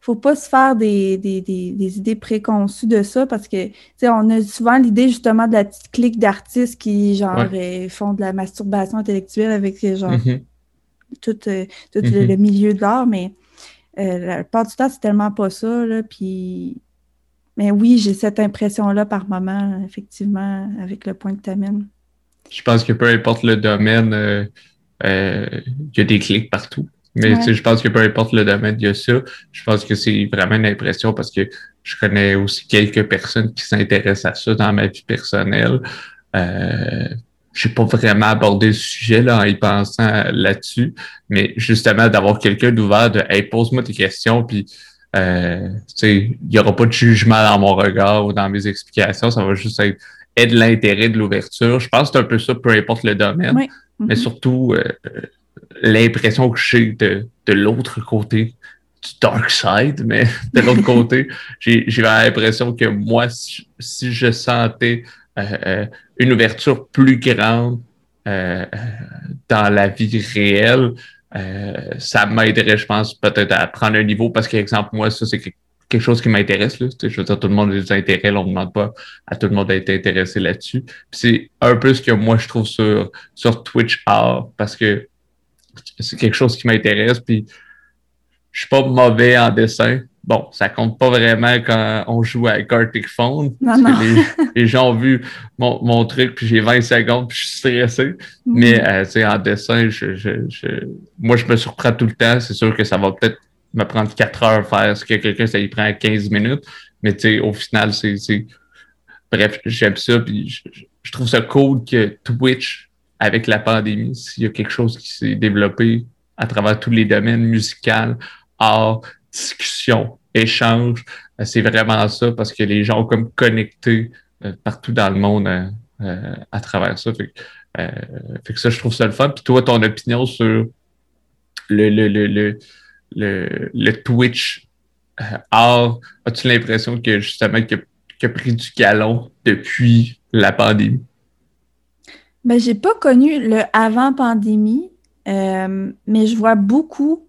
faut pas se faire des, des, des, idées préconçues de ça parce que, tu sais, on a souvent l'idée justement de la petite clique d'artistes qui, genre, euh, font de la masturbation intellectuelle avec, genre, mm-hmm tout, euh, mm-hmm. le, milieu de l'art, mais euh, la plupart du temps, c'est tellement pas ça. Là, puis... Mais oui, j'ai cette impression-là par moment, effectivement, avec le point que tu amènes. Je pense que peu importe le domaine, euh, il y a des clics partout. Mais je pense que peu importe le domaine, il y a ça. Je pense que c'est vraiment une impression parce que je connais aussi quelques personnes qui s'intéressent à ça dans ma vie personnelle. Euh, j'ai pas vraiment abordé le sujet là, en y pensant là-dessus, mais justement d'avoir quelqu'un d'ouvert de Hey, pose-moi tes questions, puis euh, il n'y aura pas de jugement dans mon regard ou dans mes explications, ça va juste être, être l'intérêt de l'ouverture. Je pense que c'est un peu ça, peu importe le domaine, mais mm-hmm. surtout euh, l'impression que j'ai de, de l'autre côté du dark side, mais de l'autre côté, j'ai l'impression que moi, si je sentais euh, euh, une ouverture plus grande euh, dans la vie réelle, ça m'aiderait, je pense, peut-être à prendre un niveau parce qu'exemple, moi, ça, c'est quelque chose qui m'intéresse. Je veux dire, tout le monde a des intérêts, on ne demande pas à tout le monde d'être intéressé là-dessus. C'est un peu ce que moi je trouve sur, sur Twitch Art parce que c'est quelque chose qui m'intéresse. Puis je suis pas mauvais en dessin, bon, ça compte pas vraiment quand on joue à Gartic Phone. Les, gens ont vu mon, truc, puis j'ai 20 secondes, puis je suis stressé. Mm. Mais euh, tu sais, en dessin, je, je, moi, je me surprends tout le temps. C'est sûr que ça va peut-être me prendre 4 heures faire ce que quelqu'un, ça y prend 15 minutes. Mais tu sais, au final, c'est. Bref, j'aime ça, puis je, trouve ça cool que Twitch, avec la pandémie, s'il y a quelque chose qui s'est développé à travers tous les domaines musical, art, discussion, échange. Euh, c'est vraiment ça parce que les gens ont comme connecté euh, partout dans le monde euh, à travers ça. Fait, que ça, je trouve ça le fun. Puis toi, ton opinion sur le, le, le, le, le, Twitch art, as-tu l'impression que justement qu'il a, pris du galon depuis la pandémie? Ben, j'ai pas connu le avant pandémie, mais je vois beaucoup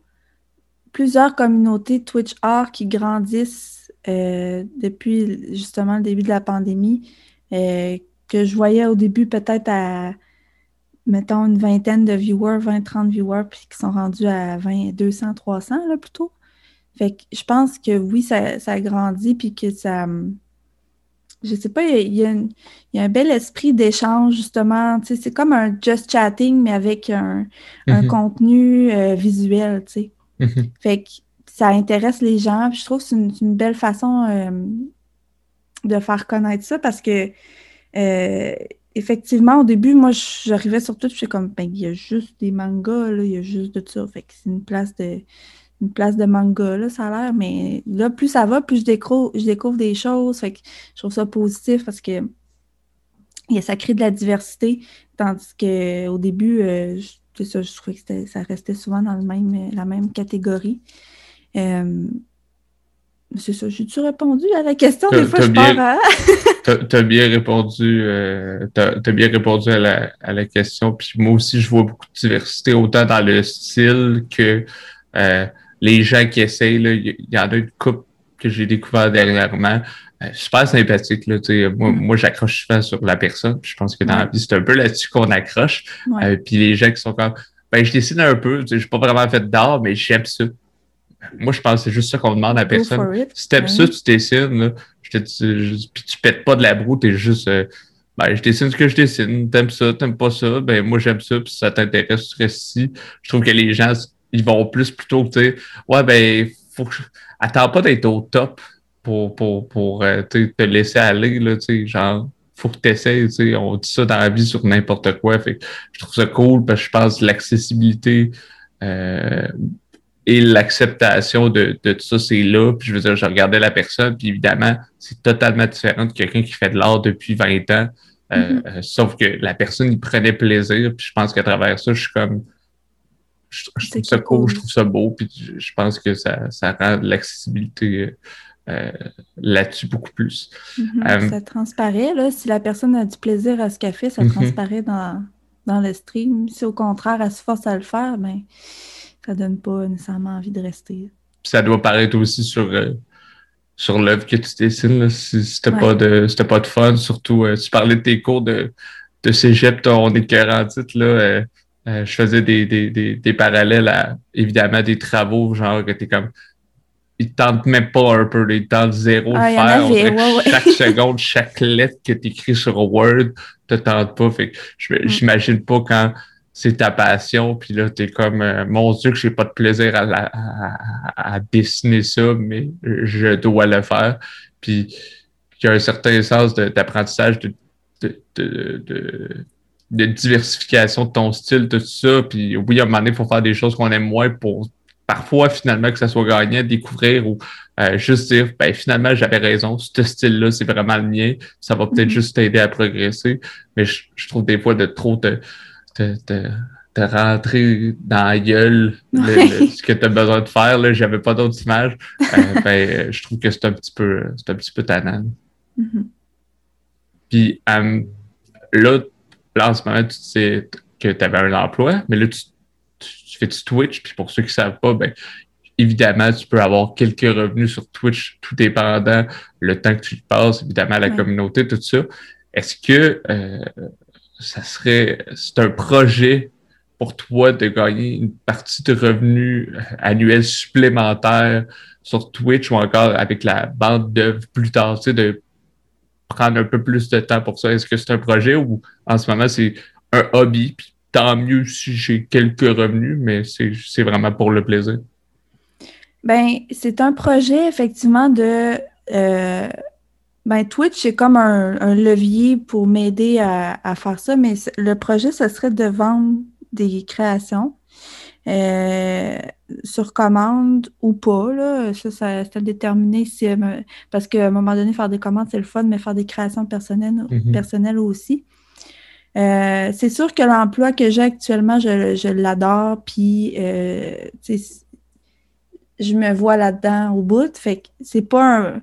plusieurs communautés Twitch Art qui grandissent euh, depuis justement le début de la pandémie, euh, que je voyais au début peut-être à, mettons, une vingtaine de viewers, 20-30 viewers, puis qui sont rendus à 20, 200, 300 là, plutôt. Fait que je pense que oui, ça, ça a grandi, puis que ça. Je sais pas, il y, a, un bel esprit d'échange, justement. C'est comme un just chatting, mais avec un, mm-hmm. contenu euh, visuel, tu sais. Mhm. Fait que ça intéresse les gens. je trouve que c'est une, belle façon euh, de faire connaître ça parce que euh, effectivement, au début, moi, j'arrivais sur tout, je suis comme, ben, il y a juste des mangas, il y a juste de ça. Fait que c'est une place de une place de manga, là, ça a l'air. Mais là, plus ça va, plus je découvre, je des choses. Fait que je trouve ça positif parce que ça crée de la diversité. Tandis qu'au début, euh, c'est ça, je trouvais que ça restait souvent dans le même, la même catégorie. Euh, c'est ça, j'ai-tu répondu à la question? Des fois, je bien, Tu as, bien répondu, euh, as, bien répondu à la, à la, question. Puis moi aussi, je vois beaucoup de diversité, autant dans le style que euh, les gens qui essayent. Il y, en a une couple que j'ai découvert dernièrement. Euh, super sympathique. Là, moi, mm. moi j'accroche souvent sur la personne. Je pense que dans la vie, c'est un peu là-dessus qu'on accroche. Euh, puis les gens qui sont comme ben, je dessine un peu, je suis pas vraiment fait d'art, mais j'aime ça. Moi, je pense que c'est juste ça qu'on demande à la personne. Si t'aimes ça, tu dessines, je te, puis tu pètes pas de la broue, t'es juste euh, ben, je dessine ce que je dessine, t'aimes ça, t'aimes pas ça, ben moi j'aime ça, puis ça t'intéresse, tu restes ici. Je trouve que les gens, ils vont plus plutôt, tu sais, ouais, ben, faut que attends pas d'être au top pour, pour, pour euh, te laisser aller, là, genre, faut que tu essaies, on dit ça dans la vie sur n'importe quoi. Fait je trouve ça cool parce que je pense que l'accessibilité euh, et l'acceptation de, de tout ça, c'est là. Puis je veux dire, je regardais la personne, puis évidemment, c'est totalement différent de quelqu'un qui fait de l'art depuis 20 ans. Euh, mm-hmm. sauf que la personne, il prenait plaisir. Puis je pense qu'à travers ça, je suis comme je, trouve ça cool, je trouve ça beau, puis je, pense que ça, ça rend l'accessibilité euh, là-dessus beaucoup plus. Mm-hmm. ça transparaît, là, si la personne a du plaisir à ce qu'elle fait, ça mm-hmm. transparaît dans, dans le stream. Si au contraire, elle se force à le faire, ben, ça donne pas nécessairement envie de rester. ça doit paraître aussi sur, sur l'œuvre que tu dessines. si c'était pas de pas de fun, surtout tu parlais de tes cours de, de cégep, on est 40 là. Euh, je faisais des, des, des, des, parallèles à, évidemment, des travaux, genre que t'es comme. Ils tentent même pas un peu, ils tentent zéro ah, de faire. Chaque seconde, chaque lettre que tu écris sur Word te tente pas. Fait que mm. j'imagine pas quand c'est ta passion, puis là, t'es comme, euh, mon Dieu, que j'ai pas de plaisir à, à, à, dessiner ça, mais je dois le faire. Puis, il y a un certain sens d'apprentissage de, de, de de diversification de ton style, tout ça. Puis oui, à un moment donné, il faut faire des choses qu'on aime moins pour parfois finalement que ça soit gagnant, découvrir ou euh, juste dire ben finalement j'avais raison, ce style-là, c'est vraiment le mien. Ça va peut-être mm-hmm. juste t'aider à progresser. Mais je, trouve des fois de trop te, te, te, rentrer dans la gueule ce que tu as besoin de faire. Là, j'avais pas d'autres images. Euh, ben, je trouve que c'est un petit peu c'est un petit peu tannant. Mm-hmm. Puis euh, là, là, en ce moment, tu sais que tu avais un emploi, mais là, tu, fais du Twitch, puis pour ceux qui ne savent pas, ben, évidemment, tu peux avoir quelques revenus sur Twitch, tout dépendant le temps que tu passes, évidemment, la communauté, tout ça. Est-ce que euh, ça serait, c'est un projet pour toi de gagner une partie de revenus annuels supplémentaires sur Twitch ou encore avec la bande d'œuvres plus tard, tu sais, de prendre un peu plus de temps pour ça? Est-ce que c'est un projet ou en ce moment c'est un hobby? Puis tant mieux si j'ai quelques revenus, mais c'est vraiment pour le plaisir? Ben, c'est un projet effectivement de. Euh, ben, Twitch, c'est comme un, levier pour m'aider à, à, faire ça, mais le projet, ce serait de vendre des créations. Euh, sur commande ou pas. Là. Ça, ça c'est à déterminer si, euh, parce qu'à un moment donné, faire des commandes, c'est le fun, mais faire des créations personnelles, mm-hmm. personnelles aussi. Euh, c'est sûr que l'emploi que j'ai actuellement, je, je l'adore, puis je me vois là-dedans au bout. Fait que c'est pas un.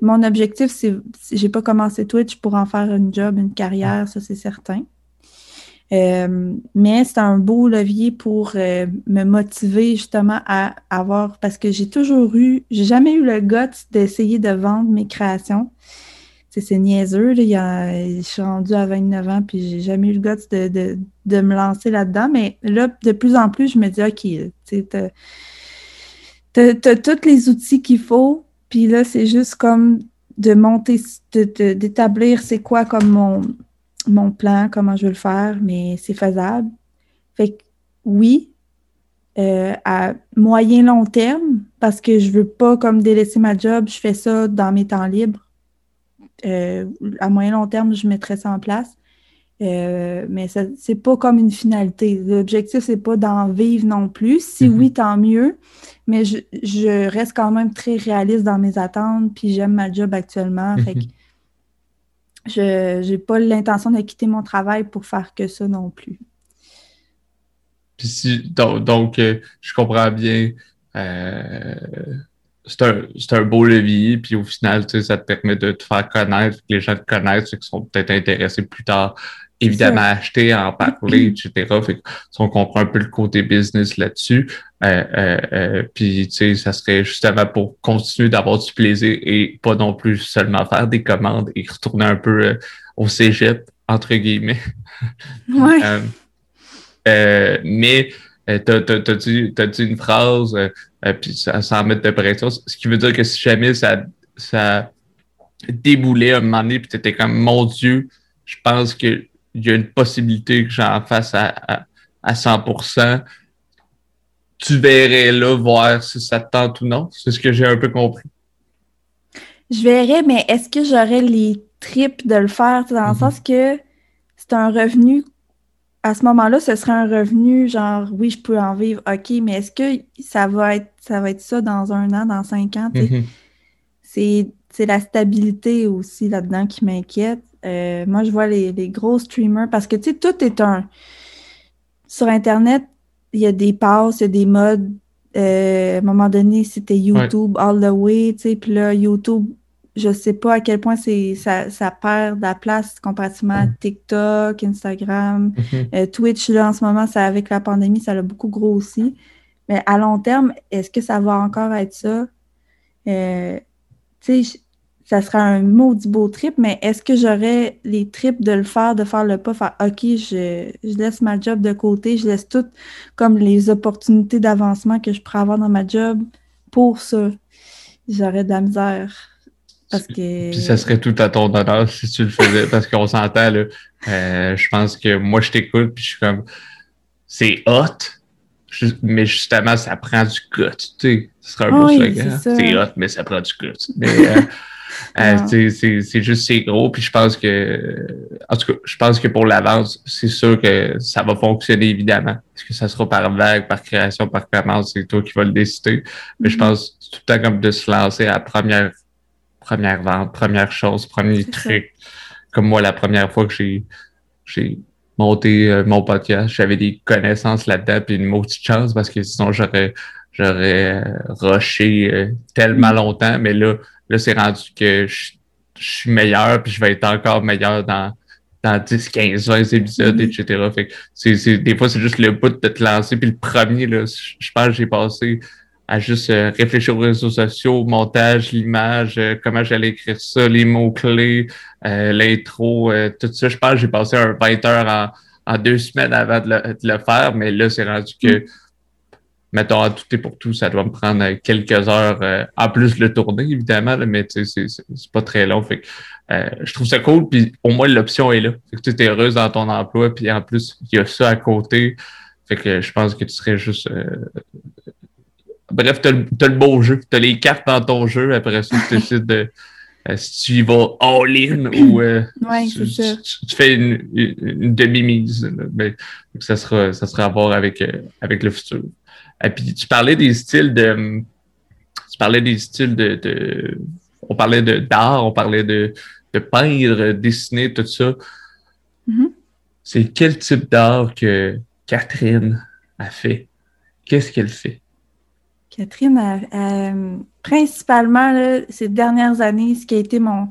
Mon objectif, c'est. J'ai pas commencé Twitch pour en faire une job, une carrière, ça c'est certain. Euh, mais c'est un beau levier pour euh, me motiver justement à avoir, parce que j'ai toujours eu, j'ai jamais eu le goût d'essayer de vendre mes créations. C'est niaiseux, là, je suis rendue à 29 ans, puis j'ai jamais eu le goût de, de, me lancer là-dedans. Mais là, de plus en plus, je me dis, OK, tu as, tous les outils qu'il faut, puis là, c'est juste comme de monter, d'établir c'est quoi comme mon, mon plan, comment je veux le faire, mais c'est faisable. Fait que oui, euh, à moyen long terme, parce que je veux pas comme délaisser ma job, je fais ça dans mes temps libres. Euh, à moyen long terme, je mettrai ça en place. Euh, mais c'est pas comme une finalité. L'objectif, c'est pas d'en vivre non plus. Si oui, tant mieux. Mais je, reste quand même très réaliste dans mes attentes, puis j'aime ma job actuellement. Fait que. Je n'ai pas l'intention de quitter mon travail pour faire que ça non plus. Puis si, donc, euh, je comprends bien, euh, c'est un, un, beau levier, puis au final, ça te permet de te faire connaître, que les gens te connaissent, qui sont peut-être intéressés plus tard évidemment acheter, en parler, etc. Fait on comprend un peu le côté business là-dessus. Euh, euh, euh, puis, tu sais, ça serait justement pour continuer d'avoir du plaisir et pas non plus seulement faire des commandes et retourner un peu au cégep, entre guillemets. Ouais. mais t'as as, dit, as dit une phrase, puis sans mettre de pression, ce qui veut dire que si jamais ça, ça déboulait un moment donné, puis t'étais comme, mon Dieu, je pense que il y a une possibilité que j'en fasse à, à, 100%. Tu verrais là, voir si ça te tente ou non. C'est ce que j'ai un peu compris. Je verrais, mais est-ce que j'aurais les tripes de le faire? Dans le mhm. sens que c'est un revenu à ce moment-là, ce serait un revenu genre oui, je peux en vivre, ok, mais est-ce que ça va être ça va être ça dans un an, dans cinq ans? Mhm. C'est la stabilité aussi là-dedans qui m'inquiète. Euh, moi, je vois les, gros streamers parce que, tu sais, tout est un. Sur Internet, il y a des passes, il y a des modes. Euh, à un moment donné, c'était YouTube all the way, tu sais, puis là, YouTube, je sais pas à quel point c'est ça, ça, perd de la place comparativement à TikTok, Instagram, mm-hmm. euh, Twitch, là, en ce moment, ça, avec la pandémie, ça a beaucoup grossi. Mais à long terme, est-ce que ça va encore être ça? Tu sais, ça sera un maudit beau trip, mais est-ce que j'aurais les trips de le faire, de faire le pas, faire OK, je, laisse ma job de côté, je laisse tout comme les opportunités d'avancement que je pourrais avoir dans ma job pour ça? J'aurais de la misère. Parce que. Puis ça serait tout à ton honneur si tu le faisais, parce qu'on s'entend, là. Euh, je pense que moi, je t'écoute, puis je suis comme. C'est hot, mais justement, ça prend du gut. Tu sais, ce sera un beau slogan. C'est hot, mais ça prend du gut. Mais. Euh, euh, c'est juste c'est gros. Puis je pense que en tout cas, je pense que pour l'avance, c'est sûr que ça va fonctionner évidemment. Est-ce que ça sera par vague, par création, par commande, c'est toi qui vas le décider. Mais je mm-hmm. pense tout le temps comme de se lancer à la première première vente, première chose, premier truc. Comme moi, la première fois que j'ai j'ai monté euh, mon podcast, j'avais des connaissances là-dedans, puis une maudite chance parce que sinon j'aurais j'aurais euh, rushé tellement mm. longtemps. Mais là, Là, c'est rendu que je, suis meilleur, puis je vais être encore meilleur dans, dans 10, 15, 20 épisodes, etc. Fait que c'est, des fois, c'est juste le bout de te lancer. Puis le premier, là, je pense que j'ai passé à juste euh, réfléchir aux réseaux sociaux, montage, l'image, euh, comment j'allais écrire ça, les mots-clés, euh, l'intro, tout ça. Je pense que j'ai passé un 20 heures en, deux semaines avant de le, faire, mais là, c'est rendu que mm mettons, à tout et pour tout, ça doit me prendre quelques heures, euh, en plus le tourner, évidemment, mais tu sais, c'est pas très long. Fait euh, je trouve ça cool, puis au moins l'option est là. Fait que tu es heureuse dans ton emploi, puis en plus, il y a ça à côté. Fait que je pense que tu serais juste. Euh, bref, tu as, le beau jeu. Tu as les cartes dans ton jeu. Après ça, tu décides de. si tu y vas all-in ou tu, fais une, demi-mise. Mais ça sera, ça sera à voir avec, avec le futur. Et puis tu parlais des styles de. Tu parlais des styles de. on parlait d'art, on parlait de, de peindre, dessiner, tout ça. Mm-hmm. C'est quel type d'art que Catherine a fait? Qu'est-ce qu'elle fait? Catherine, a, principalement, ces dernières années, ce qui a été mon,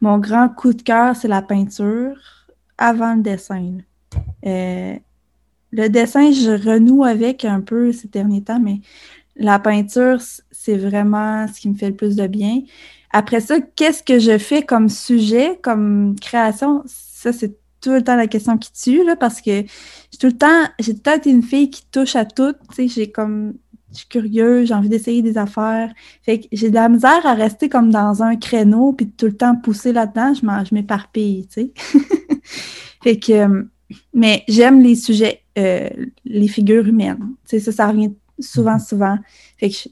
mon grand coup de cœur, c'est la peinture avant le dessin. Euh, le dessin, je renoue avec un peu ces derniers temps, mais la peinture, c'est vraiment ce qui me fait le plus de bien. Après ça, qu'est-ce que je fais comme sujet, comme création? Ça, c'est tout le temps la question qui tue, là, parce que j'ai tout le temps, j'ai tout le temps été une fille qui touche à tout. J'ai comme, je suis curieuse, j'ai envie d'essayer des affaires. Fait que j'ai de la misère à rester comme dans un créneau, puis tout le temps pousser là-dedans, je m'éparpille, tu sais. fait que, mais j'aime les sujets euh, les figures humaines. Ça, ça revient souvent, mhm. souvent. Fait que,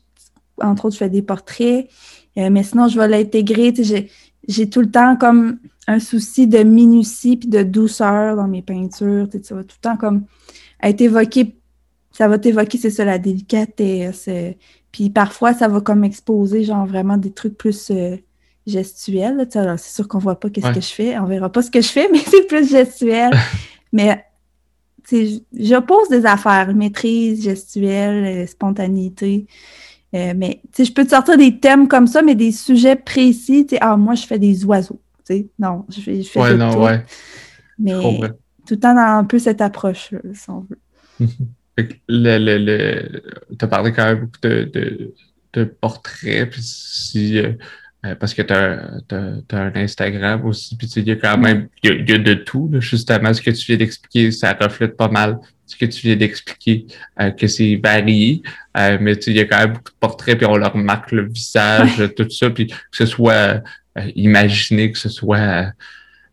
entre autres, je fais des portraits, euh, mais sinon, je vais l'intégrer. J'ai tout le temps comme un souci de minutie puis de douceur dans mes peintures. Ça va tout le temps comme être évoqué. Ça va t'évoquer, c'est ça, la délicatesse. Euh, puis parfois, ça va comme exposer, genre, vraiment des trucs plus gestuels. C'est sûr qu'on voit pas qu'est-ce que je fais. On verra pas ce que je fais, mais c'est plus gestuel. mais j'oppose des affaires, maîtrise, gestuelle, euh, spontanéité. Euh, mais je peux te sortir des thèmes comme ça, mais des sujets précis. Ah, moi, je fais des oiseaux. Non, je fais, je fais ouais, non, tout. Ouais. Mais tout le temps dans un peu cette approche, si on veut. le, le, le... Tu as parlé quand même beaucoup de, de, de portraits. Puis si, euh, euh, parce que tu as, un Instagram aussi, puis il y a quand même il y a, de tout. justement, ce que tu viens d'expliquer, ça reflète pas mal ce que tu viens d'expliquer, euh, que c'est varié, euh, mais il y a quand même beaucoup de portraits, puis on leur marque le visage, tout ça, puis que ce soit imaginé, que ce soit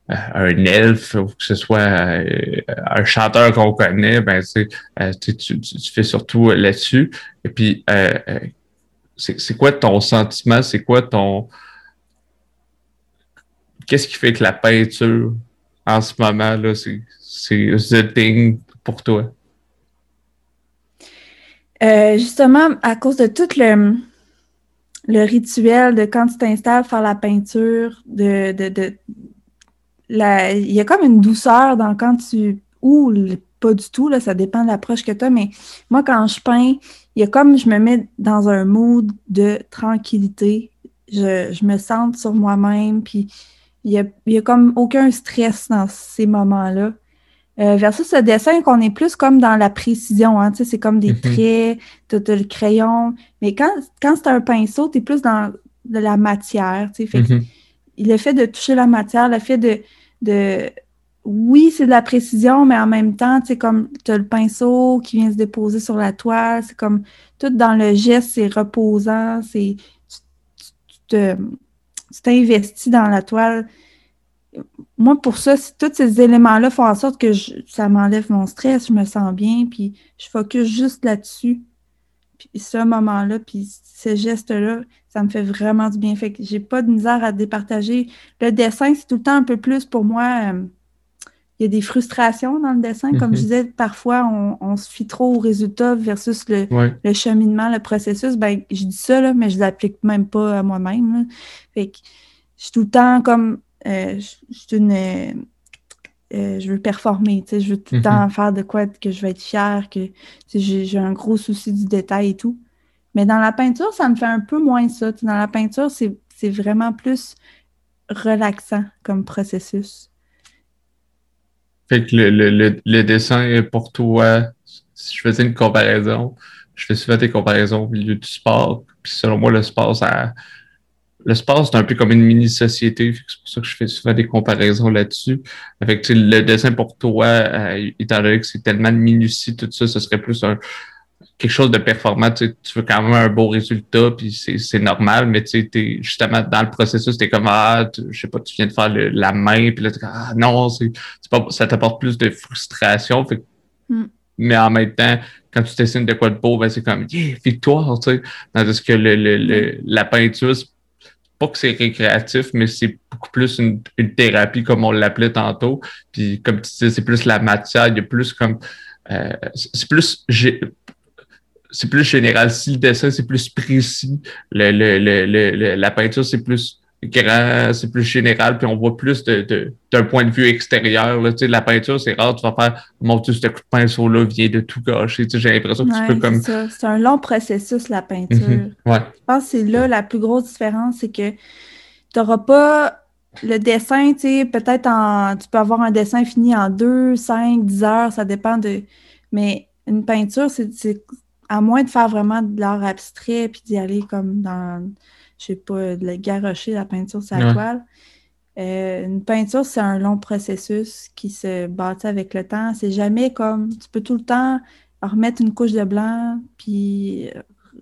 un elfe ou que ce soit un chanteur qu'on connaît, ben tu, tu, tu, fais surtout là-dessus. Et puis c'est quoi ton sentiment? C'est quoi ton. Qu'est-ce qui fait que la peinture, en ce moment, là, c'est the thing pour toi? Euh, justement, à cause de tout le, le rituel de quand tu t'installes faire la peinture, de, de, la, il y a comme une douceur dans quand tu. ou pas du tout, là, ça dépend de l'approche que tu as, mais moi, quand je peins, il y a comme je me mets dans un mood de tranquillité. Je, me sens sur moi-même, puis il y a, y a, comme aucun stress dans ces moments-là. Euh, versus ce dessin qu'on est plus comme dans la précision, hein, c'est comme des mm-hmm. traits, tu as, le crayon. Mais quand, quand c'est un pinceau, tu es plus dans de la matière. Fait mm-hmm. Le fait de toucher la matière, le fait de, de oui, c'est de la précision, mais en même temps, tu comme tu as le pinceau qui vient se déposer sur la toile, c'est comme tout dans le geste, c'est reposant, c'est tu t'investis dans la toile. Moi, pour ça, tous ces éléments-là font en sorte que ça m'enlève mon stress, je me sens bien, puis je focus juste là-dessus. Puis ce moment-là, puis ce geste-là, ça me fait vraiment du bien. Fait que j'ai pas de misère à départager. Le dessin, c'est tout le temps un peu plus pour moi. Euh, il y a des frustrations dans le dessin. Comme je mhm. disais, parfois, on, se fie trop au résultat versus le, cheminement, le processus. Ben, je dis ça, là, mais je ne l'applique même pas à moi-même. Fait que je suis tout le temps comme. Euh, je, une. Euh, je veux performer, je veux tout le temps mhm. faire de quoi que je vais être fière, que j'ai un gros souci du détail et tout. Mais dans la peinture, ça me fait un peu moins ça. dans la peinture, c'est vraiment plus relaxant comme processus. Le, le, le, dessin pour toi, si je faisais une comparaison, je fais souvent des comparaisons au milieu du sport. Puis selon moi, le sport, ça, le sport, c'est un peu comme une mini-société. C'est pour ça que je fais souvent des comparaisons là-dessus. Le dessin pour toi, euh, étant donné que c'est tellement de minutie, tout ça, ce serait plus un, quelque chose de performant, tu, veux quand même un beau résultat, puis c'est normal, mais tu sais, justement, dans le processus, tu es comme, ah, je sais pas, tu viens de faire la main, puis là, tu ah non, c'est pas, ça t'apporte plus de frustration. Fait, mm. Mais en même temps, quand tu dessines de quoi de beau, ben, c'est comme, yeah, victoire, tu sais. Tandis que le, le, la peinture, pas que c'est récréatif, mais c'est beaucoup plus une, une, thérapie, comme on l'appelait tantôt. Puis, comme tu disais, c'est plus la matière, il y a plus comme. Euh, c'est plus c'est plus général. Si le dessin, c'est plus précis, le, le, le, la peinture, c'est plus grand, c'est plus général, puis on voit plus d'un de, d'un point de vue extérieur. Là. La peinture, c'est rare, tu vas faire Mon Dieu, ce coup de pinceau-là vient de tout gâcher. J'ai l'impression que tu peux comme. C'est un long processus, la peinture. Mhm. ouais. Je pense que c'est là la plus grosse différence, c'est que tu n'auras pas le dessin, tu sais, peut-être en. Tu peux avoir un dessin fini en deux, cinq, dix heures, ça dépend de. Mais une peinture, c'est à moins de faire vraiment de l'art abstrait puis d'y aller comme dans, je sais pas, de la garrocher la peinture sur la toile. Euh, une peinture, c'est un long processus qui se bâtit avec le temps. C'est jamais comme tu peux tout le temps remettre une couche de blanc, puis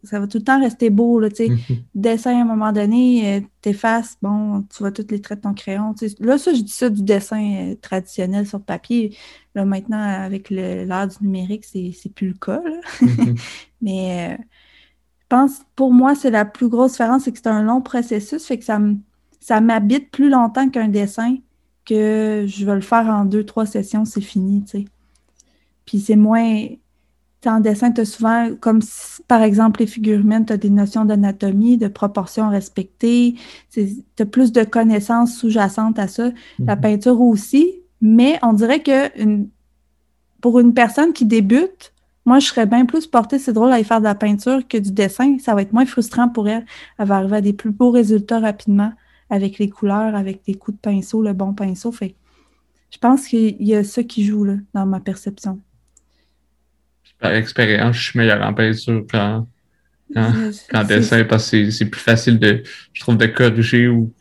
ça va tout le temps rester beau. Là, mhm. Dessin, à un moment donné, euh, t'effaces, bon, tu vois toutes les traits de ton crayon. Là, ça, je dis ça du dessin euh, traditionnel sur papier. Là, maintenant, avec l'art du numérique, c'est plus le cas. Mhm. Mais euh, je pense, pour moi, c'est la plus grosse différence, c'est que c'est un long processus, fait que ça m'habite plus longtemps qu'un dessin, que je vais le faire en deux, trois sessions, c'est fini, tu sais. Puis c'est moins en dessin, tu as souvent, comme par exemple les figures humaines, tu as des notions d'anatomie, de proportions respectées, tu as plus de connaissances sous-jacentes à ça. La mhm. peinture aussi, mais on dirait que pour une personne qui débute, moi, je serais bien plus portée, c'est drôle, à y faire de la peinture que du dessin. Ça va être moins frustrant pour elle. Elle va arriver à des plus beaux résultats rapidement avec les couleurs, avec des coups de pinceau, le bon pinceau. Fait je pense qu'il y a ça qui joue là, dans ma perception par expérience, je suis meilleur en peinture qu'en dessin parce que c'est plus facile de, je trouve, de corriger ou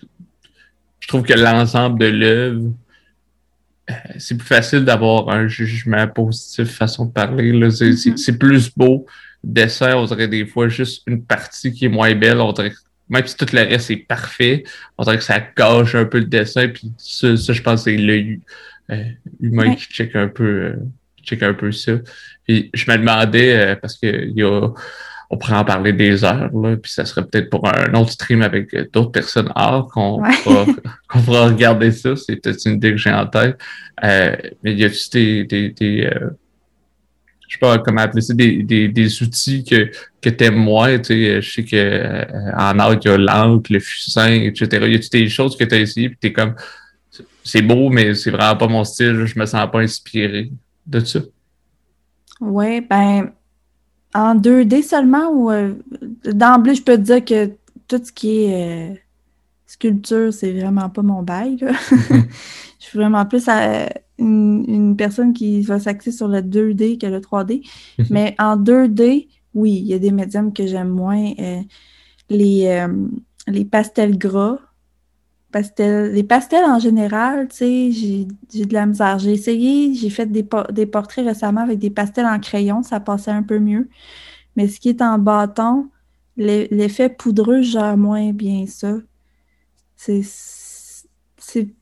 je trouve que l'ensemble de l'œuvre, euh, c'est plus facile d'avoir un jugement positif, façon de parler. Mm-hmm. C'est plus beau. Dessin, on dirait des fois juste une partie qui est moins belle. On dirait, même si tout le reste est parfait, on dirait que ça gâche un peu le dessin. Puis ça, je pense c'est l'œil euh, humain qui check un peu. Euh, check un peu ça. Puis je me demandais, euh, parce que y a, on pourrait en parler des heures, là, puis ça serait peut-être pour un autre stream avec d'autres personnes hors qu'on pourra, regarder ça. C'est peut-être une idée que j'ai en tête. Euh, mais y a-tu des, des, des euh, je sais pas comment appeler ça, des, des, des outils que, que t'aimes moins, tu sais, je sais que euh, en art, il y a l'encre, le fusain, etc. Y a-tu des choses que tu as essayé puis t'es comme c'est beau, mais c'est vraiment pas mon style, je me sens pas inspiré de ça? Oui, ben, en 2D seulement ou euh, d'emblée, je peux te dire que tout ce qui est euh, sculpture, c'est vraiment pas mon bail. je suis vraiment plus une, personne qui va s'axer sur le 2D que le 3D. Mais en 2D, oui, il y a des médiums que j'aime moins. Euh, les, les pastels gras, les pastels en général, tu sais, j'ai de la misère. J'ai essayé, j'ai fait des, des, portraits récemment avec des pastels en crayon, ça passait un peu mieux. Mais ce qui est en bâton, l'effet poudreux gère moins bien ça. C'est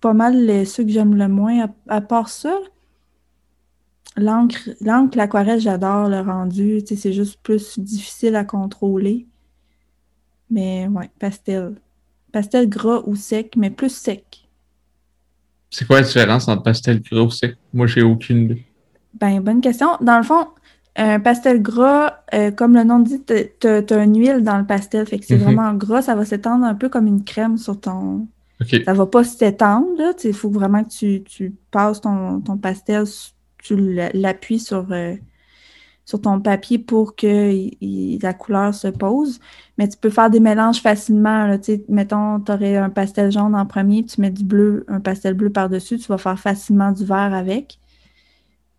pas mal ceux que j'aime le moins. À, part ça, l'encre, l'aquarelle, j'adore le rendu. C'est juste plus difficile à contrôler. Mais ouais, pastel. Pastel gras ou sec, mais plus sec. C'est quoi la différence entre pastel gras ou sec? Moi, j'ai aucune idée. Ben, bonne question. Dans le fond, un pastel gras, euh, comme le nom dit, tu as, une huile dans le pastel, fait que c'est mhm. vraiment gras, ça va s'étendre un peu comme une crème sur ton. Ça Ça va pas s'étendre, là. Il faut vraiment que tu, passes ton, pastel, tu l'appuies sur, euh, sur ton papier pour que la couleur se pose. Mais tu peux faire des mélanges facilement. Là, mettons, tu aurais un pastel jaune en premier, tu mets du bleu, un pastel bleu par-dessus, tu vas faire facilement du vert avec.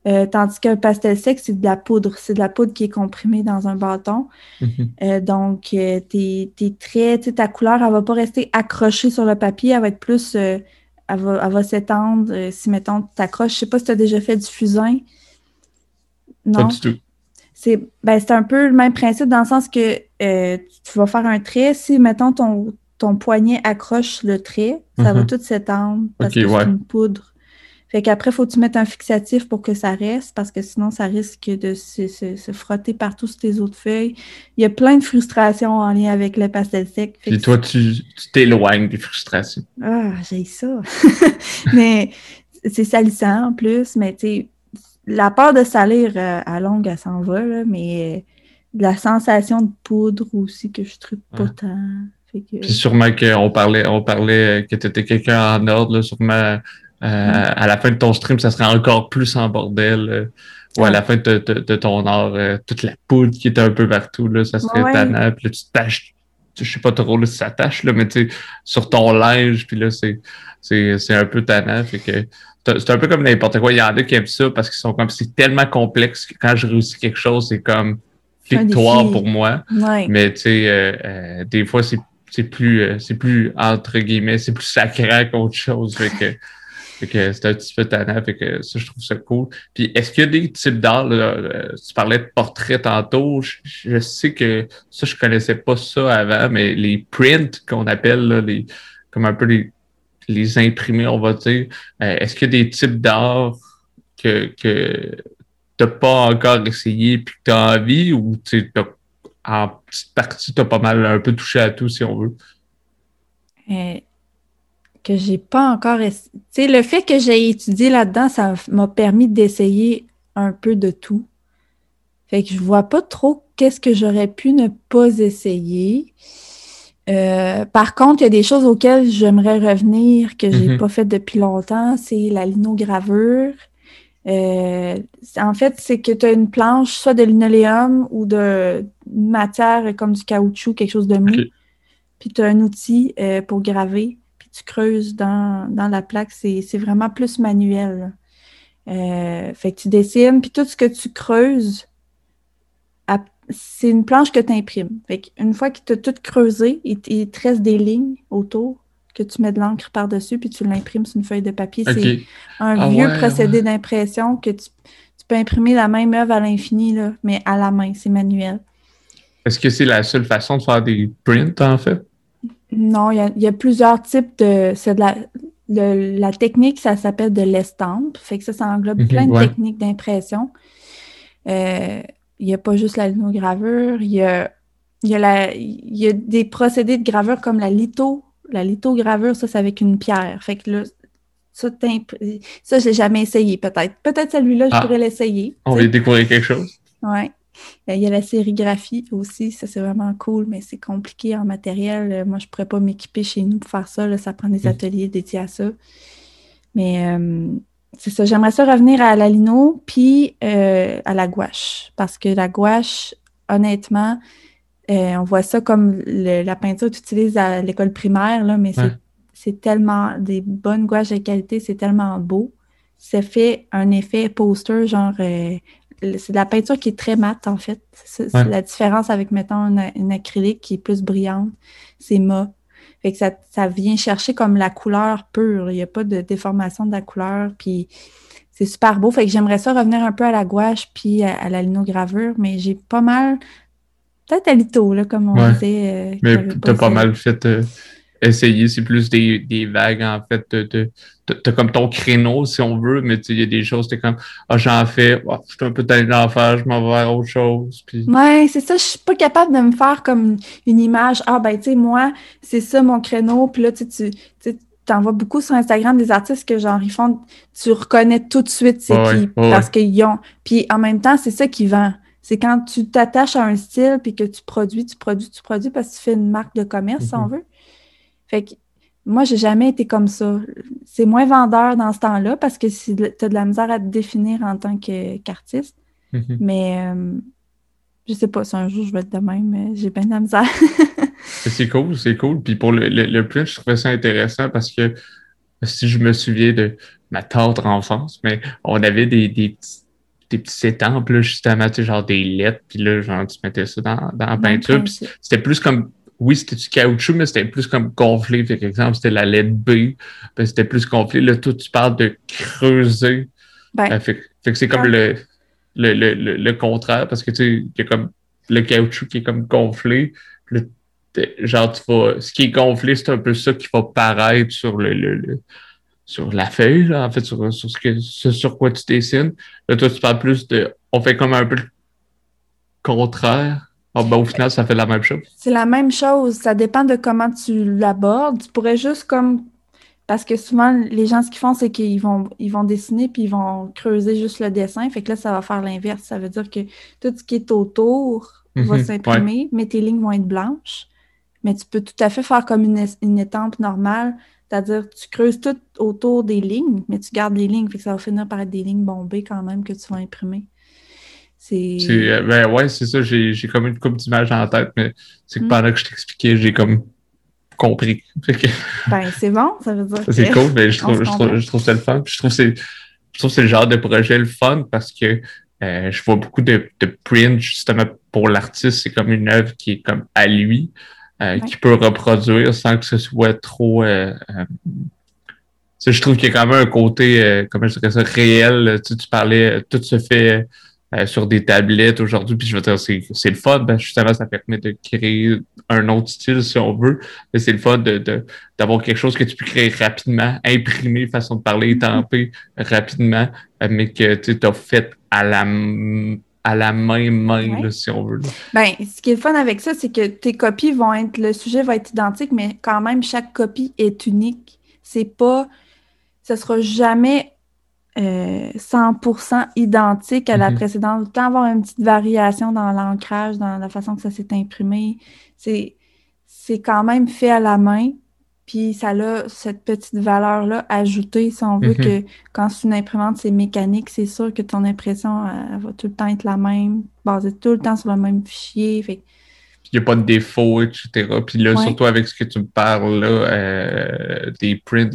Euh, tandis qu'un pastel sec, c'est de la poudre. C'est de la poudre qui est comprimée dans un bâton. Mm-hmm. Euh, donc, euh, tes, traits, ta couleur, elle ne va pas rester accrochée sur le papier. Elle va être plus. elle va, s'étendre. si, mettons, tu t'accroches. Je ne sais pas si tu as déjà fait du fusain. Non? Pas du tout. Ben, c'est un peu le même principe dans le sens que euh, tu vas faire un trait. Si, mettons, ton, ton poignet accroche le trait, ça va mhm. tout s'étendre parce que c'est une poudre. Fait qu'après, il faut que tu mettes un fixatif pour que ça reste parce que sinon, ça risque de se, frotter partout sur tes autres feuilles. Il y a plein de frustrations en lien avec le pastel sec. Et toi, tu t'éloignes des frustrations. Ah, j'ai ça. mais c'est salissant en plus, mais tu sais, la peur de salir euh, à longue, elle s'en va, mais euh, la sensation de poudre aussi que je trouve pas tant. Puis sûrement qu'on parlait, on parlait que tu étais quelqu'un en ordre, sûrement à la fin de ton stream, ça serait encore plus en bordel. ou à la fin de, ton art, toute la poudre qui était un peu partout, là, ça serait tannant. Puis là, tu tâches, je sais pas trop si ça tâche, là, mais tu sais, sur ton linge, puis là, c'est, c'est, un peu tannant. Fait que c'est un peu comme n'importe quoi. Il y en a qui aiment ça parce qu'ils sont comme c'est tellement complexe que quand je réussis quelque chose, c'est comme victoire pour moi. Mais tu sais, euh, euh, des fois, c'est plus euh, c'est plus entre guillemets, c'est plus sacré qu'autre chose. Fait que, que c'est un petit peu tannant. Fait que ça, je trouve ça cool. Puis est-ce qu'il y a des types d'art, tu parlais de portrait tantôt, je, sais que ça, je connaissais pas ça avant, mais les prints qu'on appelle les comme un peu les les imprimer, on va dire. Euh, est-ce qu'il y a des types d'art que, que tu n'as pas encore essayé puis que tu as envie ou en petite partie, tu as pas mal un peu touché à tout si on veut? Euh, que j'ai pas encore essayé. Le fait que j'ai étudié là-dedans, ça m'a permis d'essayer un peu de tout. Fait que je vois pas trop qu'est-ce que j'aurais pu ne pas essayer. Euh, par contre, il y a des choses auxquelles j'aimerais revenir que j'ai n'ai mhm. pas fait depuis longtemps, c'est la linogravure. Euh, en fait, c'est que tu as une planche, soit de linoléum ou de matière comme du caoutchouc, quelque chose de mou. Puis tu as un outil euh, pour graver, puis tu creuses dans, la plaque. C'est vraiment plus manuel. fait que tu dessines, puis tout ce que tu creuses, c'est une planche que tu imprimes. Une fois que tu as tout creusé, il, te reste des lignes autour que tu mets de l'encre par-dessus, puis tu l'imprimes sur une feuille de papier. C'est un ah vieux procédé d'impression que tu, peux imprimer la même œuvre à l'infini, mais à la main, c'est manuel. Est-ce que c'est la seule façon de faire des prints, en fait? Non, il y, a plusieurs types de. la, la technique, ça s'appelle de l'estampe. Fait que ça, ça englobe mhm, plein de techniques d'impression. Euh, il n'y a pas juste la linogravure, il y a, il y a, la, il y a des procédés de gravure comme la litho. La lithogravure, ça, c'est avec une pierre. Fait que là, ça, ça j'ai jamais essayé, peut-être. Peut-être celui-là, je ah. pourrais l'essayer. On va découvrir quelque chose. Oui. Il y a la sérigraphie aussi, ça c'est vraiment cool, mais c'est compliqué en matériel. Moi, je ne pourrais pas m'équiper chez nous pour faire ça. ça prend des mm. ateliers dédiés à ça. Mais euh, c'est ça, j'aimerais ça revenir à la lino puis euh, à la gouache. Parce que la gouache, honnêtement, euh, on voit ça comme la peinture que tu utilises à l'école primaire, là, mais c'est tellement des bonnes gouaches de qualité, c'est tellement beau. Ça fait un effet poster, genre euh, c'est de la peinture qui est très mate, en fait. C'est la différence avec, mettons, une, acrylique qui est plus brillante. C'est mat. Fait que ça, ça, vient chercher comme la couleur pure. Il n'y a pas de déformation de la couleur. Puis c'est super beau. Fait que j'aimerais ça revenir un peu à la gouache puis à, la linogravure, mais j'ai pas mal. Peut-être à l'ito, là, comme on disait. Euh, mais t'as pas mal fait. Euh, essayer, c'est plus des, des, vagues, en fait. T'as comme ton créneau, si on veut, mais il y a des choses, t'es comme, ah, j'en fais, oh, je suis un peu tanné d'en faire, je m'en vais vers autre chose. Puis... Ouais, c'est ça, je suis pas capable de me faire comme une image, ah, ben, tu sais, moi, c'est ça mon créneau, puis là, tu tu t'en vois beaucoup sur Instagram des artistes que genre ils font tu reconnais tout de suite c'est qui parce qu'ils ont puis en même temps c'est ça qui vend c'est quand tu t'attaches à un style puis que tu produis tu produis tu produis parce que tu fais une marque de commerce si on mm-hmm. veut fait que moi, j'ai jamais été comme ça. C'est moins vendeur dans ce temps-là parce que tu as de la misère à te définir en tant qu'artiste. Mm-hmm. Mais euh, je sais pas, si un jour je vais être de même, mais j'ai bien de la misère. c'est cool, c'est cool. Puis pour le, le, je trouvais ça intéressant parce que si je me souviens de ma tendre enfance, mais on avait des, des petits des petits étampes, là, justement, tu sais, genre des lettres, puis là, genre, tu mettais ça dans, dans la peinture. C'était plus comme oui, c'était du caoutchouc, mais c'était plus comme gonflé. Par exemple, c'était la lettre B, ben, c'était plus gonflé. Là, toi, tu parles de creuser. Ben, euh, fait, que c'est comme le, le, le, le, contraire, parce que tu sais, il y a comme le caoutchouc qui est comme gonflé. genre, tu vas, ce qui est gonflé, c'est un peu ça qui va paraître sur le, le, sur la feuille, là, en fait, sur, sur ce, que, sur quoi tu dessines. Là, toi, tu parles plus de, on fait comme un peu le contraire ah, ben, au final, ça fait la même chose. C'est la même chose. Ça dépend de comment tu l'abordes. Tu pourrais juste comme. Parce que souvent, les gens, ce qu'ils font, c'est qu'ils vont, ils vont dessiner puis ils vont creuser juste le dessin. Fait que là, ça va faire l'inverse. Ça veut dire que tout ce qui est autour va mhm, s'imprimer, mais tes lignes vont être blanches. Mais tu peux tout à fait faire comme une, une étampe normale. C'est-à-dire, tu creuses tout autour des lignes, mais tu gardes les lignes. Fait que ça va finir par être des lignes bombées quand même que tu vas imprimer. C'est. Euh, ben ouais, c'est ça, j'ai comme une coupe d'images en tête, mais c'est que mm. pendant que je t'expliquais, j'ai comme compris. ben, c'est bon, ça veut dire. C'est cool, mais je trouve, je, trouve, je trouve ça le fun. je trouve que c'est le genre de projet le fun parce que euh, je vois beaucoup de, de print justement pour l'artiste. C'est comme une œuvre qui est comme à lui, euh, qui peut reproduire sans que ce soit trop. Euh, je trouve qu'il y a quand même un côté, comment je dirais ça, réel. Tu, tu parlais, tout se fait euh, sur des tablettes aujourd'hui, puis je veux dire, c'est le fun, ben, justement, ça permet de créer un autre style si on veut, mais c'est le fun d'avoir de, d'avoir quelque chose que tu peux créer rapidement, imprimer, façon de parler, mm-hmm. tamper rapidement, mais que tu as fait à la à la main main, si on veut. Ben, ce qui est fun avec ça, c'est que tes copies vont être, le sujet va être identique, mais quand même, chaque copie est unique. C'est pas, ça sera jamais 100% euh, identique à la mhm. précédente. Autant avoir une petite variation dans l'ancrage, dans la façon que ça s'est imprimé. C'est, quand même fait à la main. Puis ça a cette petite valeur-là ajoutée, si on veut, mhm. que quand c'est une imprimante, c'est mécanique, c'est sûr que ton impression va tout le temps être la même, basée tout le temps sur le même fichier. Fait il n'y a pas de défaut, etc. Puis là, surtout avec ce que tu me parles là, euh, des prints,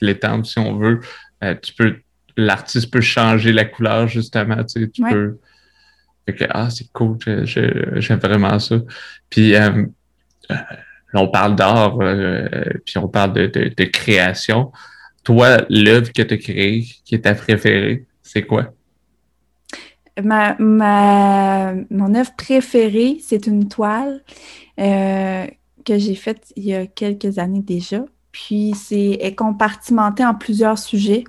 l'étampe, si on veut, euh, tu peux l'artiste peut changer la couleur, justement. Tu, sais, tu peux. ah, c'est cool, j'aime vraiment ça. Puis euh, euh on parle d'art, euh, puis on parle de, de, création. Toi, l'œuvre que tu as créée, qui est ta préférée, c'est quoi? Ma, ma, mon œuvre préférée, c'est une toile que j'ai faite il y a quelques années déjà. Puis c'est est compartimentée en plusieurs sujets.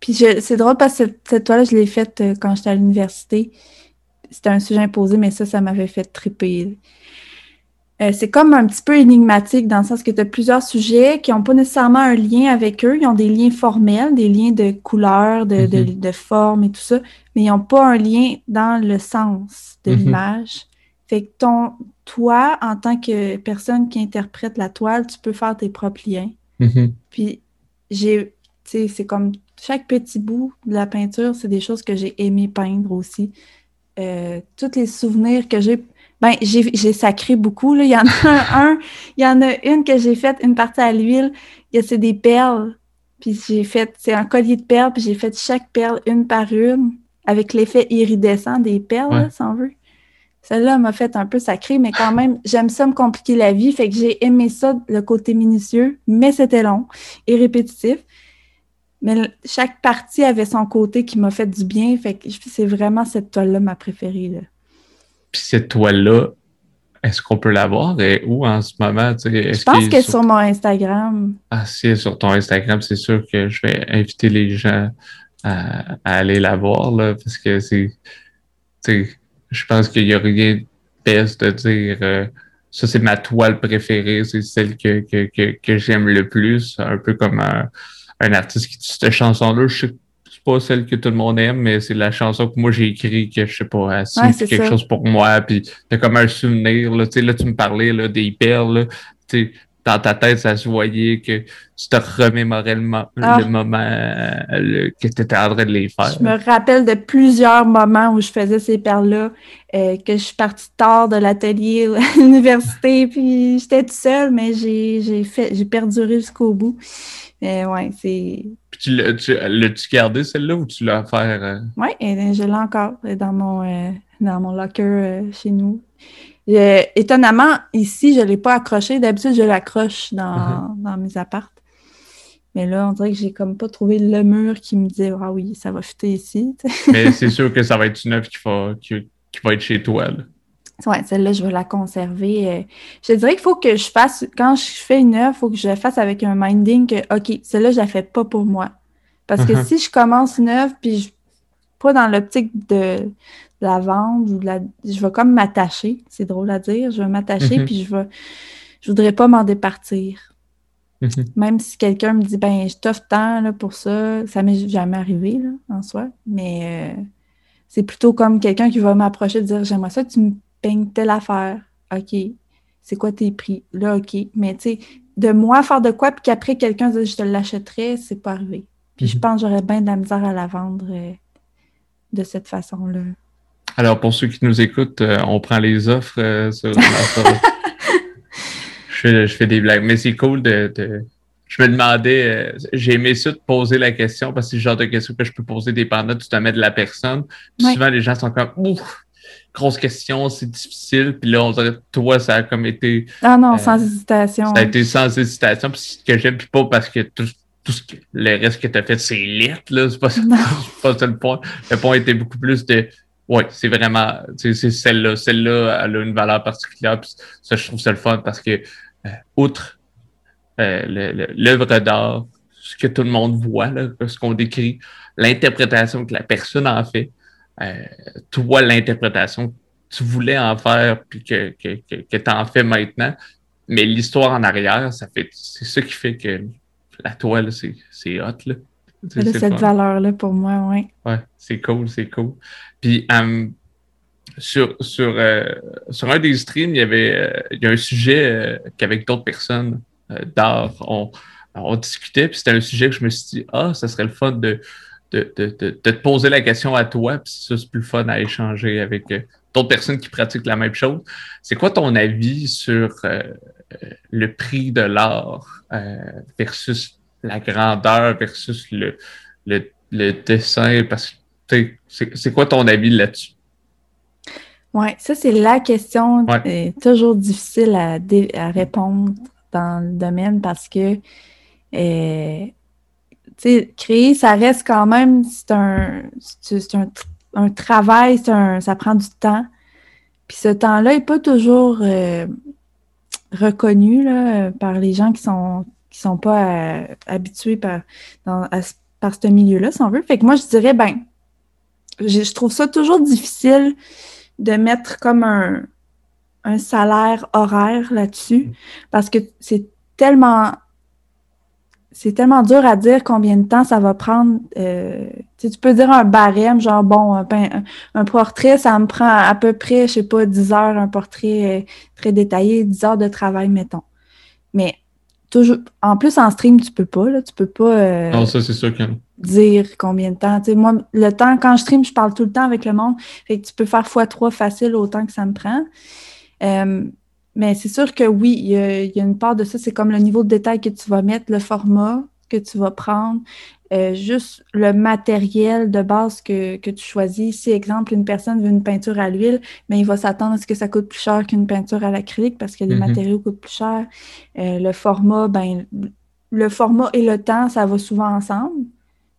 Puis c'est drôle parce que cette, toile, je l'ai faite euh, quand j'étais à l'université. C'était un sujet imposé, mais ça, ça m'avait fait triper. Euh, c'est comme un petit peu énigmatique dans le sens que tu as plusieurs sujets qui n'ont pas nécessairement un lien avec eux. Ils ont des liens formels, des liens de couleur, de, mm-hmm. forme et tout ça, mais ils n'ont pas un lien dans le sens de mm-hmm. l'image. Fait que ton, toi, en tant que personne qui interprète la toile, tu peux faire tes propres liens. Mm-hmm. Puis j'ai, tu sais, c'est comme chaque petit bout de la peinture, c'est des choses que j'ai aimé peindre aussi. Euh, tous les souvenirs que j'ai. Ben, j'ai sacré beaucoup. Là. Il y en a un, il y en a une que j'ai faite, une partie à l'huile. C'est des perles. Puis j'ai fait, c'est un collier de perles, puis j'ai fait chaque perle une par une, avec l'effet iridescent des perles, si on veut. Celle-là m'a fait un peu sacré, mais quand même, j'aime ça me compliquer la vie. Fait que j'ai aimé ça, le côté minutieux, mais c'était long et répétitif. Mais chaque partie avait son côté qui m'a fait du bien. Fait que c'est vraiment cette toile-là ma préférée. Puis cette toile-là, est-ce qu'on peut la voir? Et où en ce moment? Je pense que sur... mon Instagram. Ah, si, sur ton Instagram, c'est sûr que je vais inviter les gens à, aller la voir, là, parce que c'est. Je pense qu'il n'y a rien de best de dire euh, ça, c'est ma toile préférée, c'est celle que, que, que, que j'aime le plus, un peu comme un un artiste qui dit cette chanson-là, je sais c'est pas celle que tout le monde aime, mais c'est la chanson que moi j'ai écrit que je sais pas, c'est quelque chose pour moi, puis t'as comme un souvenir, là, tu sais, là tu me parlais là, des perles, tu dans ta tête, ça se voyait que tu te remémorais le, ah. moment que tu étais en train de les faire. Je me rappelle de plusieurs moments où je faisais ces perles-là, euh, que je suis partie tard de l'atelier à l'université, puis j'étais toute seule, mais j'ai fait j'ai perduré jusqu'au bout. Mais ouais, c'est. Puis tu l'as-tu gardé celle-là ou tu l'as offert? Euh? Oui, je l'ai encore dans mon, euh, dans mon locker euh, chez nous. étonnamment, ici, je ne l'ai pas accroché. D'habitude, je l'accroche dans, uh-huh. dans mes appartes. Mais là, on dirait que j'ai comme pas trouvé le mur qui me disait Ah oui, ça va fitter ici. Mais c'est sûr que ça va être une œuvre qui va, qui, qui va être chez toi. Là. Oui, celle-là, je vais la conserver. Euh. Je dirais qu'il faut que je fasse, quand je fais une œuvre, il faut que je la fasse avec un minding que, OK, celle-là, je la fais pas pour moi. Parce que uh-huh. si je commence une œuvre, puis je, pas dans l'optique de, la vendre ou de la. Je vais comme m'attacher. C'est drôle à dire. Je vais m'attacher, uh-huh. puis je vais. Je voudrais pas m'en départir. Uh-huh. Même si quelqu'un me dit, ben, je t'offre tant là, pour ça, ça m'est jamais arrivé, là, en soi. Mais euh, c'est plutôt comme quelqu'un qui va m'approcher et dire, j'aimerais ça tu me peignes telle affaire. OK. C'est quoi tes prix? Là, OK. Mais tu sais, de moi faire de quoi, puis qu'après quelqu'un dise je te l'achèterais, c'est pas arrivé. Puis je mhm. pense que j'aurais bien de la misère à la vendre euh, de cette façon-là. Alors, pour ceux qui nous écoutent, euh, on prend les offres euh, sur la je, fais, des blagues. Mais c'est cool de, Je me demandais, j'ai aimé ça de poser la question parce que c'est le genre de question que je peux poser dépendant du domaine de la personne. Souvent, les gens sont comme Ouf, grosse question, c'est difficile. Puis là, on dirait toi, ça a comme été. Ah non, euh, sans hésitation. Ça a été sans hésitation. Puis ce que j'aime, puis pas parce que tout, tout ce que, le reste que tu as fait, c'est lit, là. C'est pas, pas ça le point. Le point était beaucoup plus de. Oui, c'est vraiment. C'est celle-là. Celle-là, elle a une valeur particulière. Puis ça, je trouve ça le fun parce que, euh, outre euh, l'œuvre d'art, ce que tout le monde voit, là, ce qu'on décrit, l'interprétation que la personne en fait, euh, toi, l'interprétation que tu voulais en faire puis que, que, que, tu en fais maintenant. Mais l'histoire en arrière, ça fait c'est ça qui fait que la toile, c'est hot. Là. C'est cette valeur-là pour moi, oui. Ouais, c'est cool, c'est cool. Puis um, sur, sur, euh, sur un des streams, il y avait euh, il y a un sujet qu'avec d'autres personnes d'art, on, on discutait, puis c'était un sujet que je me suis dit, ah, ça serait le fun de, de, de, de, te poser la question à toi, puis ça, c'est plus fun à échanger avec euh, d'autres personnes qui pratiquent la même chose. C'est quoi ton avis sur euh, le prix de l'art euh, versus la grandeur versus le, le, le dessin? Parce que c'est quoi ton avis là-dessus? Oui, ça, c'est la question toujours difficile à, à, répondre dans le domaine parce que créer, ça reste quand même, c'est un, c'est un, un, travail, un, ça prend du temps. Puis ce temps-là n'est pas toujours euh, reconnu là, par les gens qui sont qui sont pas euh, habitués par, dans, par ce milieu-là, si on veut. Fait que moi, je dirais, ben, je, je trouve ça toujours difficile de mettre comme un, un salaire horaire là-dessus parce que c'est tellement c'est tellement dur à dire combien de temps ça va prendre. Euh, tu peux dire un barème, genre, bon, un, portrait, ça me prend à peu près, je sais pas, 10 heures, un portrait euh, très détaillé, 10 heures de travail, mettons. Mais toujours, en plus, en stream, tu peux pas, là, tu peux pas. Euh, non, ça, c'est sûr que dire combien de temps. moi, le temps, quand je stream, je parle tout le temps avec le monde. Fait que tu peux faire x3 facile autant que ça me prend. Euh, mais c'est sûr que oui, il y, a, une part de ça, c'est comme le niveau de détail que tu vas mettre, le format que tu vas prendre, euh, juste le matériel de base que, tu choisis. Si, exemple, une personne veut une peinture à l'huile, mais il va s'attendre à ce que ça coûte plus cher qu'une peinture à l'acrylique parce que les mm-hmm. matériaux coûtent plus cher. Euh, le format, ben, le format et le temps, ça va souvent ensemble.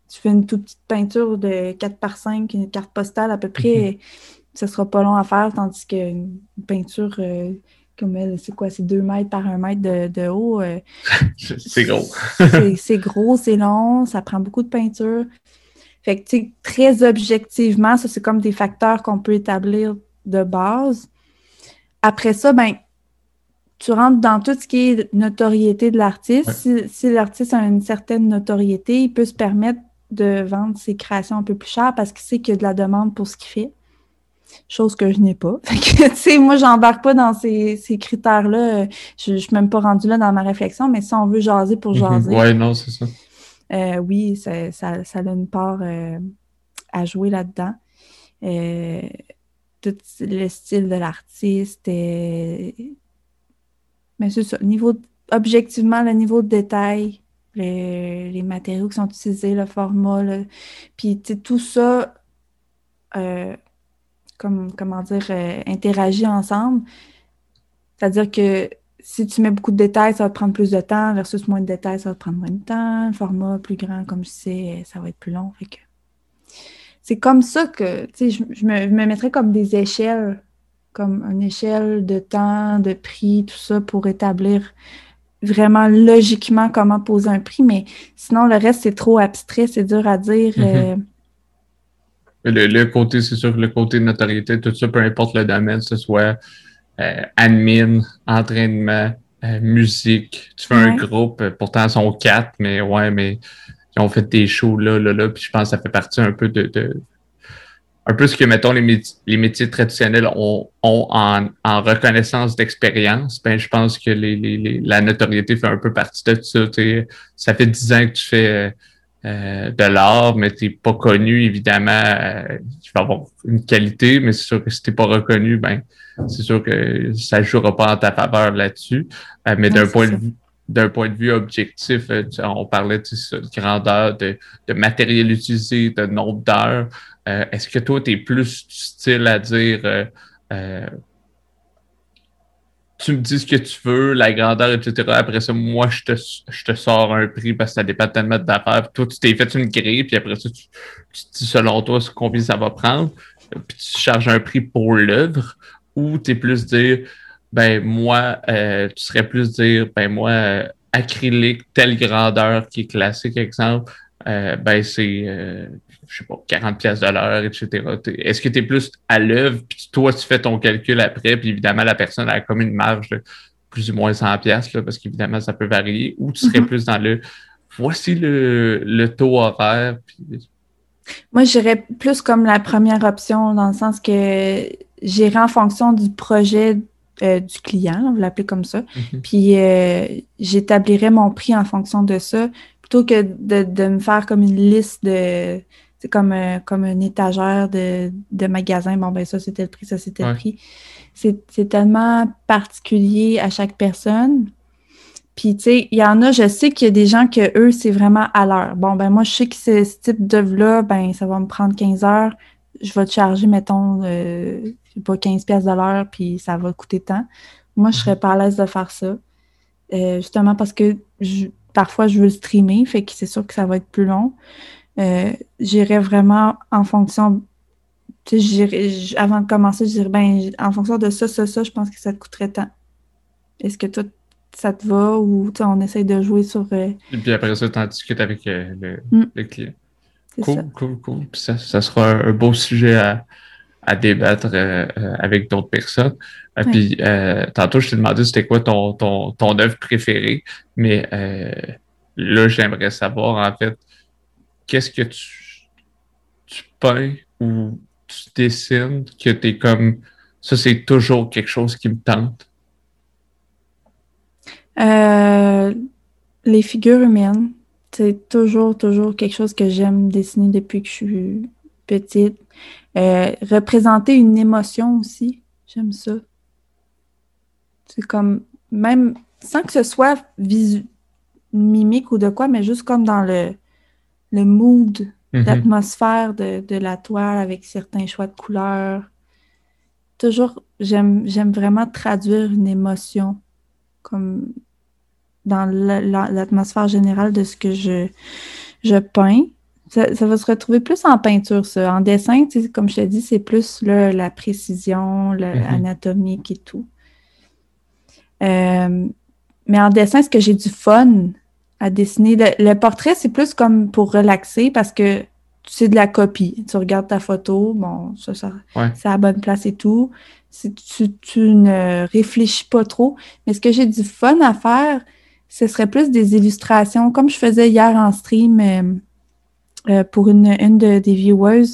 Tu fais une toute petite peinture de 4 par 5, une carte postale à peu près, ça mm-hmm. sera pas long à faire, tandis qu'une peinture euh, comme c'est quoi, c'est 2 mètres par 1 mètre de, haut. Euh, c'est gros. c'est gros, c'est long, ça prend beaucoup de peinture. Fait que, tu sais, très objectivement, ça, c'est comme des facteurs qu'on peut établir de base. Après ça, ben, tu rentres dans tout ce qui est notoriété de l'artiste. Si, l'artiste a une certaine notoriété, il peut se permettre de vendre ses créations un peu plus cher parce qu'il sait qu'il y a de la demande pour ce qu'il fait. Chose que je n'ai pas. tu sais, moi, j'embarque pas dans ces, critères-là. Je, ne suis même pas rendue là dans ma réflexion, mais si on veut jaser pour mhm. jaser. Oui, non, c'est ça. Euh, oui, ça, ça, a une part euh, à jouer là-dedans. Euh, tout le style de l'artiste, mais c'est ça. Niveau, objectivement, le niveau de détail, les, matériaux qui sont utilisés, le format, puis tout ça, comme, comment dire, euh, interagit ensemble. C'est-à-dire que si tu mets beaucoup de détails, ça va te prendre plus de temps, versus moins de détails, ça va te prendre moins de temps. Format plus grand, comme je sais, ça va être plus long. c'est comme ça que, tu sais, je, me, je me mettrais comme des échelles comme une échelle de temps, de prix, tout ça pour établir vraiment logiquement comment poser un prix, mais sinon le reste c'est trop abstrait, c'est dur à dire. Mm-hmm. Euh. Le, côté, c'est sûr le côté de notoriété, tout ça, peu importe le domaine, que ce soit euh, admin, entraînement, euh, musique, tu fais un groupe, pourtant ils sont quatre, mais ouais, mais ils ont fait des shows là, là, là, puis je pense que ça fait partie un peu de un peu ce que, mettons, les, métiers, les métiers traditionnels ont, en, reconnaissance d'expérience, ben, je pense que les, la notoriété fait un peu partie de ça. Ça fait dix ans que tu fais euh, de l'art, mais tu n'es pas connu, évidemment. Euh, tu vas avoir une qualité, mais c'est sûr que si tu n'es pas reconnu, ben, c'est sûr que ça ne jouera pas en ta faveur là-dessus. Euh, mais d'un point de vue d'un point de vue objectif, on parlait de grandeur, de, de matériel utilisé, de nombre d'heures. Euh, est-ce que toi, tu es plus style à dire euh, euh, tu me dis ce que tu veux, la grandeur, etc. Après ça, moi, je te, je te sors un prix parce que ça dépend tellement d'affaires. Toi, tu t'es fait une grille, puis après ça, tu, tu dis selon toi combien ça va prendre, puis tu charges un prix pour l'œuvre, ou tu es plus dire, ben moi, tu serais plus dire, ben moi, acrylique, telle grandeur qui est classique, exemple, ben c'est je sais pas, 40 pièces de l'heure, etc. Est-ce que tu es plus à l'œuvre, puis toi, tu fais ton calcul après, puis évidemment, la personne a comme une marge de plus ou moins 100 pièces parce qu'évidemment, ça peut varier, ou tu serais mm-hmm. plus dans le voici le, le taux horaire. Moi, j'irais plus comme la première option, dans le sens que j'irais en fonction du projet euh, du client, on va l'appeler comme ça. Mm-hmm. Puis euh, j'établirais mon prix en fonction de ça, plutôt que de, de, me faire comme une liste de c'est comme, euh, comme une étagère de, de magasin. Bon, ben ça, c'était le prix, ça, c'était le prix. C'est tellement particulier à chaque personne. Puis, tu sais, il y en a, je sais qu'il y a des gens que eux, c'est vraiment à l'heure. Bon, ben moi, je sais que ce, type d'œuvre-là, ben ça va me prendre 15 heures. Je vais te charger, mettons, euh, je sais pas, 15 pièces de l'heure, puis ça va coûter tant. Moi, je serais mhm. pas à l'aise de faire ça. Euh, justement parce que parfois, je veux le streamer, fait que c'est sûr que ça va être plus long. Euh, j'irais vraiment en fonction. Avant de commencer, je dirais, ben, en fonction de ça, ça, ça, je pense que ça te coûterait tant. Est-ce que toi, ça te va ou on essaye de jouer sur. Euh, Et puis après ça, tu en discutes avec euh, mm. le, client. Cool, cool, cool, Puis ça, ça sera un, beau sujet à, à débattre avec d'autres personnes. Et Puis tantôt, je t'ai demandé c'était quoi ton, ton, ton œuvre préférée, mais là, j'aimerais savoir en fait qu'est-ce que tu, tu peins ou tu dessines que tu es comme ça, c'est toujours quelque chose qui me tente? Euh, les figures humaines. c'est toujours, toujours quelque chose que j'aime dessiner depuis que je suis petite. Euh, représenter une émotion aussi, j'aime ça. C'est comme, même sans que ce soit visu mimique ou de quoi, mais juste comme dans le, le mood, mm-hmm. l'atmosphère de, de, la toile avec certains choix de couleurs. Toujours, j'aime vraiment traduire une émotion comme dans l'atmosphère générale de ce que je, je peins. Ça, va se retrouver plus en peinture, ça. En dessin, comme je te dis, c'est plus la précision, l'anatomique mm-hmm. et tout. Euh, mais en dessin, est-ce que j'ai du fun à dessiner? Le, portrait, c'est plus comme pour relaxer parce que c'est de la copie. Tu regardes ta photo, bon, ça, ça c'est à la bonne place et tout. Si tu, tu, ne réfléchis pas trop. Mais ce que j'ai du fun à faire, ce serait plus des illustrations, comme je faisais hier en stream euh, euh, pour une, une de, des viewers.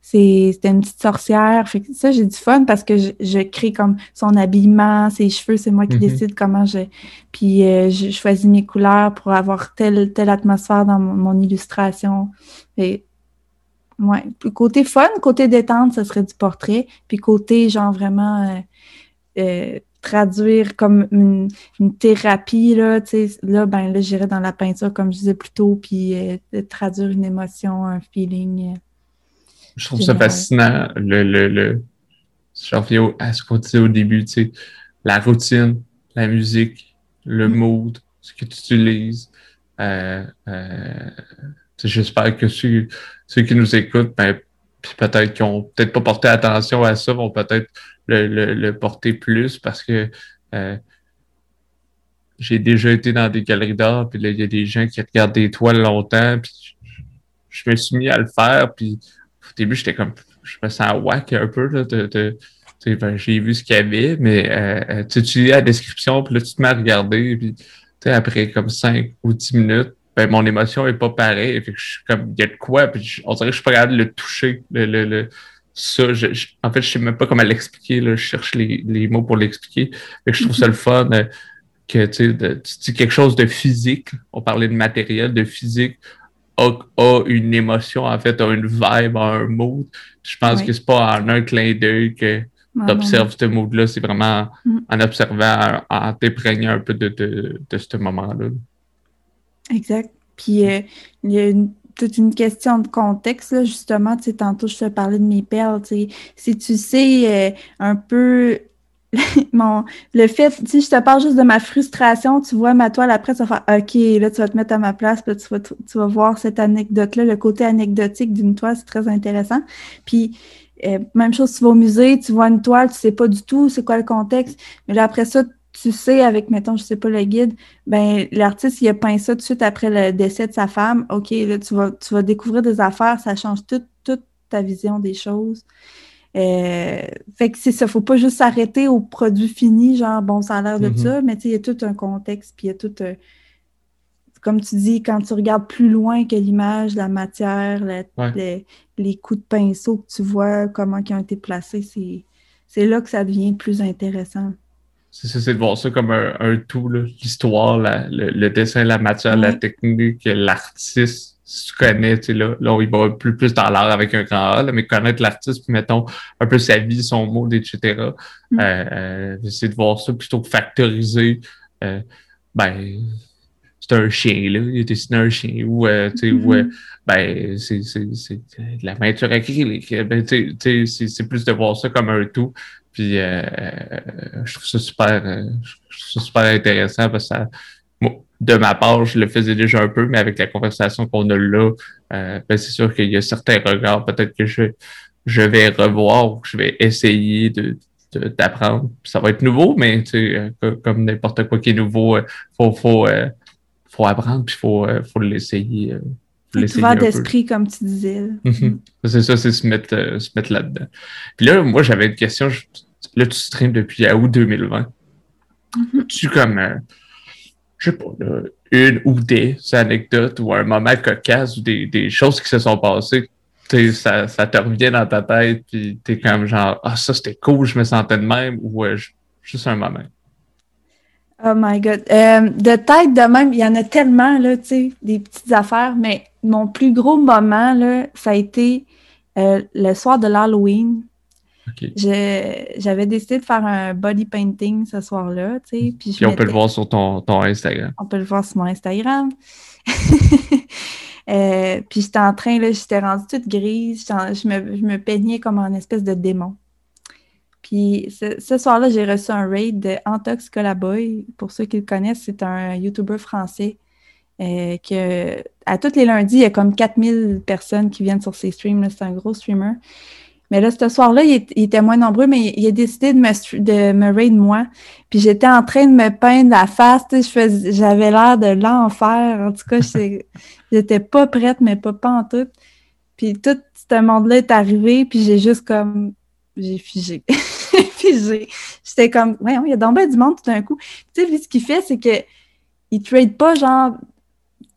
C'était une petite sorcière. Fait ça, j'ai du fun parce que je, crée comme son habillement, ses cheveux, c'est moi qui mm-hmm. décide comment je. Puis euh, je choisis mes couleurs pour avoir telle, telle atmosphère dans mon, illustration. Et, ouais. côté fun, côté détente, ce serait du portrait. Puis côté, genre vraiment traduire comme une, thérapie, là, là, ben, là, j'irais dans la peinture, comme je disais plus tôt, puis euh, traduire une émotion, un feeling. Euh, je trouve ça fascinant, le, le, le... Je reviens à ce qu'on disait au début, tu sais, la routine, la musique, le mm. mood, ce que tu utilises. Euh, J'espère que ceux, ceux qui nous écoutent, ben, peut-être qui ont peut-être pas porté attention à ça, vont peut-être le, porter plus parce que euh, j'ai déjà été dans des galeries d'art, puis là, il y a des gens qui regardent des toiles longtemps, puis je me suis mis à le faire, puis au début, j'étais comme, je me sens whack un peu, là, de, ben, j'ai vu ce qu'il y avait, mais euh, euh, tu, tu lis la description, puis là, tu te mets à regarder, puis après comme 5 ou 10 minutes, ben, mon émotion est pas pareille. Fait que je suis comme, il y a de quoi, puis on dirait que je suis pas capable de le toucher. Le, le, le ça, je, en fait, je sais même pas comment l'expliquer. Je cherche les, les mots pour l'expliquer. Je trouve ça le fun euh, que tu dis quelque chose de physique. On parlait de matériel, de physique. A, a une émotion, en fait, a une vibe, a un mood. Je pense que c'est pas en un clin d'œil que tu observes ce mood-là. C'est vraiment mm. en observant, en, t'épreignant un peu de, de, de ce moment-là. Exact. Puis euh, il y a toute une question de contexte, là, justement. Tu sais, tantôt, je te parlais de mes perles. Tu sais. Si tu sais euh, un peu mon, le fait, si je te parle juste de ma frustration, tu vois ma toile après, tu vas faire OK, là, tu vas te mettre à ma place, puis tu vas, tu vas voir cette anecdote-là, le côté anecdotique d'une toile, c'est très intéressant. Puis, euh, même chose, tu vas au musée, tu vois une toile, tu sais pas du tout c'est quoi le contexte, mais là, après ça, tu sais, avec, mettons, je sais pas, le guide, ben l'artiste, il a peint ça tout de suite après le décès de sa femme. OK, là, tu vas, tu vas découvrir des affaires, ça change toute, toute ta vision des choses. Euh, fait que c'est ça, faut pas juste s'arrêter au produit fini, genre, bon, ça a l'air de mm-hmm. ça, mais tu sais, il y a tout un contexte, puis il y a tout, euh, comme tu dis, quand tu regardes plus loin que l'image, la matière, les, les, coups de pinceau que tu vois, comment ils ont été placés, c'est là que ça devient plus intéressant. C'est de voir ça comme un, tout, l'histoire, le, dessin, la matière, la technique, l'artiste, si tu connais, tu sais, là, là, il va plus, plus dans l'art avec un grand A, mais connaître l'artiste, puis mettons un peu sa vie, son mode, etc. Mm. Euh, euh, c'est de voir ça plutôt que factoriser. Euh, ben, c'est un chien, là. Il a dessiné un chien. Ou, euh, tu sais, mm-hmm. ben, c'est, de la peinture acrylique. Ben, tu sais, c'est plus de voir ça comme un tout. Puis euh, euh, je trouve ça super, euh, super intéressant parce que ça, de ma part, je le faisais déjà un peu, mais avec la conversation qu'on a là, ben c'est sûr qu'il y a certains regards peut-être que je, je vais revoir ou que je vais essayer de, d'apprendre. Ça va être nouveau, mais tu sais, comme n'importe quoi qui est nouveau, faut, faut, faut apprendre puis faut, faut l'essayer. Ouvert d'esprit, comme tu disais. C'est ça, c'est se mettre, euh, se mettre là-dedans. Puis là, moi, j'avais une question. là, tu streams depuis août 2020. Mhm. Tu comme, euh, je sais pas, une ou des anecdotes ou un moment cocasse ou des, des choses qui se sont passées. Ça, ça te revient dans ta tête, puis t'es comme genre, ah, ça c'était cool, je me sentais de même, ou juste un moment. Oh my God. Euh, de tête de même, il y en a tellement, là, tu sais, des petites affaires, mais mon plus gros moment, là, ça a été euh, le soir de l'Halloween. J'avais décidé de faire un body painting ce soir-là, tu sais. Puis, on peut le voir sur ton, ton, Instagram. On peut le voir sur mon Instagram. euh, puis j'étais en train, là, j'étais rendue toute grise. Je me, je me peignais comme un espèce de démon. Puis ce, soir-là, j'ai reçu un raid de Antox Colaboy. Pour ceux qui le connaissent, c'est un YouTuber français euh, que à tous les lundis, il y a comme 4000 personnes qui viennent sur ses streams. C'est un gros streamer. Mais là, ce soir-là, il, était moins nombreux, mais il, a décidé de me, de raid moi. Puis j'étais en train de me peindre la face. J'avais l'air de l'enfer. En tout cas, j'étais pas prête, mais pas, pas en tout. Puis tout ce monde-là est arrivé, puis j'ai juste comme... J'ai figé. J'étais comme, ouais, il y a donc du monde tout d'un coup. Tu sais, lui, ce qu'il fait, c'est que il trade pas genre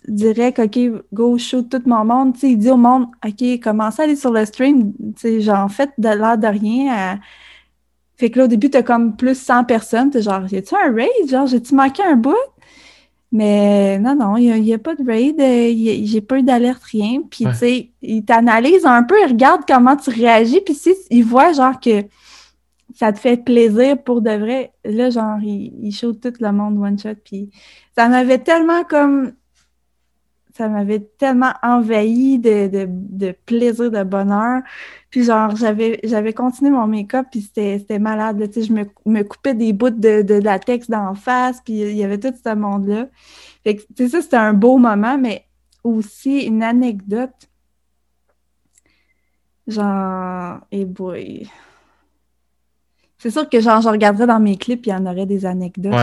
direct, OK, go shoot tout mon monde. Tu sais, il dit au monde, OK, commencez à aller sur le stream. Tu sais, genre, faites de l'air de rien. Fait que là, au début, t'as comme plus 100 personnes. T'es genre, y a-tu un raid? Genre, j'ai-tu manqué un bout? Mais non, non, il n'y a, pas de raid. Euh, j'ai pas eu d'alerte, rien. Puis, tu sais, il t'analyse un peu, il regarde comment tu réagis. Puis, si il voit, genre, que ça te fait plaisir pour de vrai, là, genre, il, il shoot tout le monde one shot. Puis, ça m'avait tellement comme ça m'avait tellement envahi de, plaisir, de bonheur. Puis genre, j'avais, j'avais continué mon make-up, puis c'était, malade. tu sais, je me, coupais des bouts de, de latex d'en face, puis il y avait tout ce monde-là. Fait que, tu sais, ça, c'était un beau moment, mais aussi une anecdote. Genre, et eh boy. C'est sûr que genre, je regarderais dans mes clips, il y en aurait des anecdotes.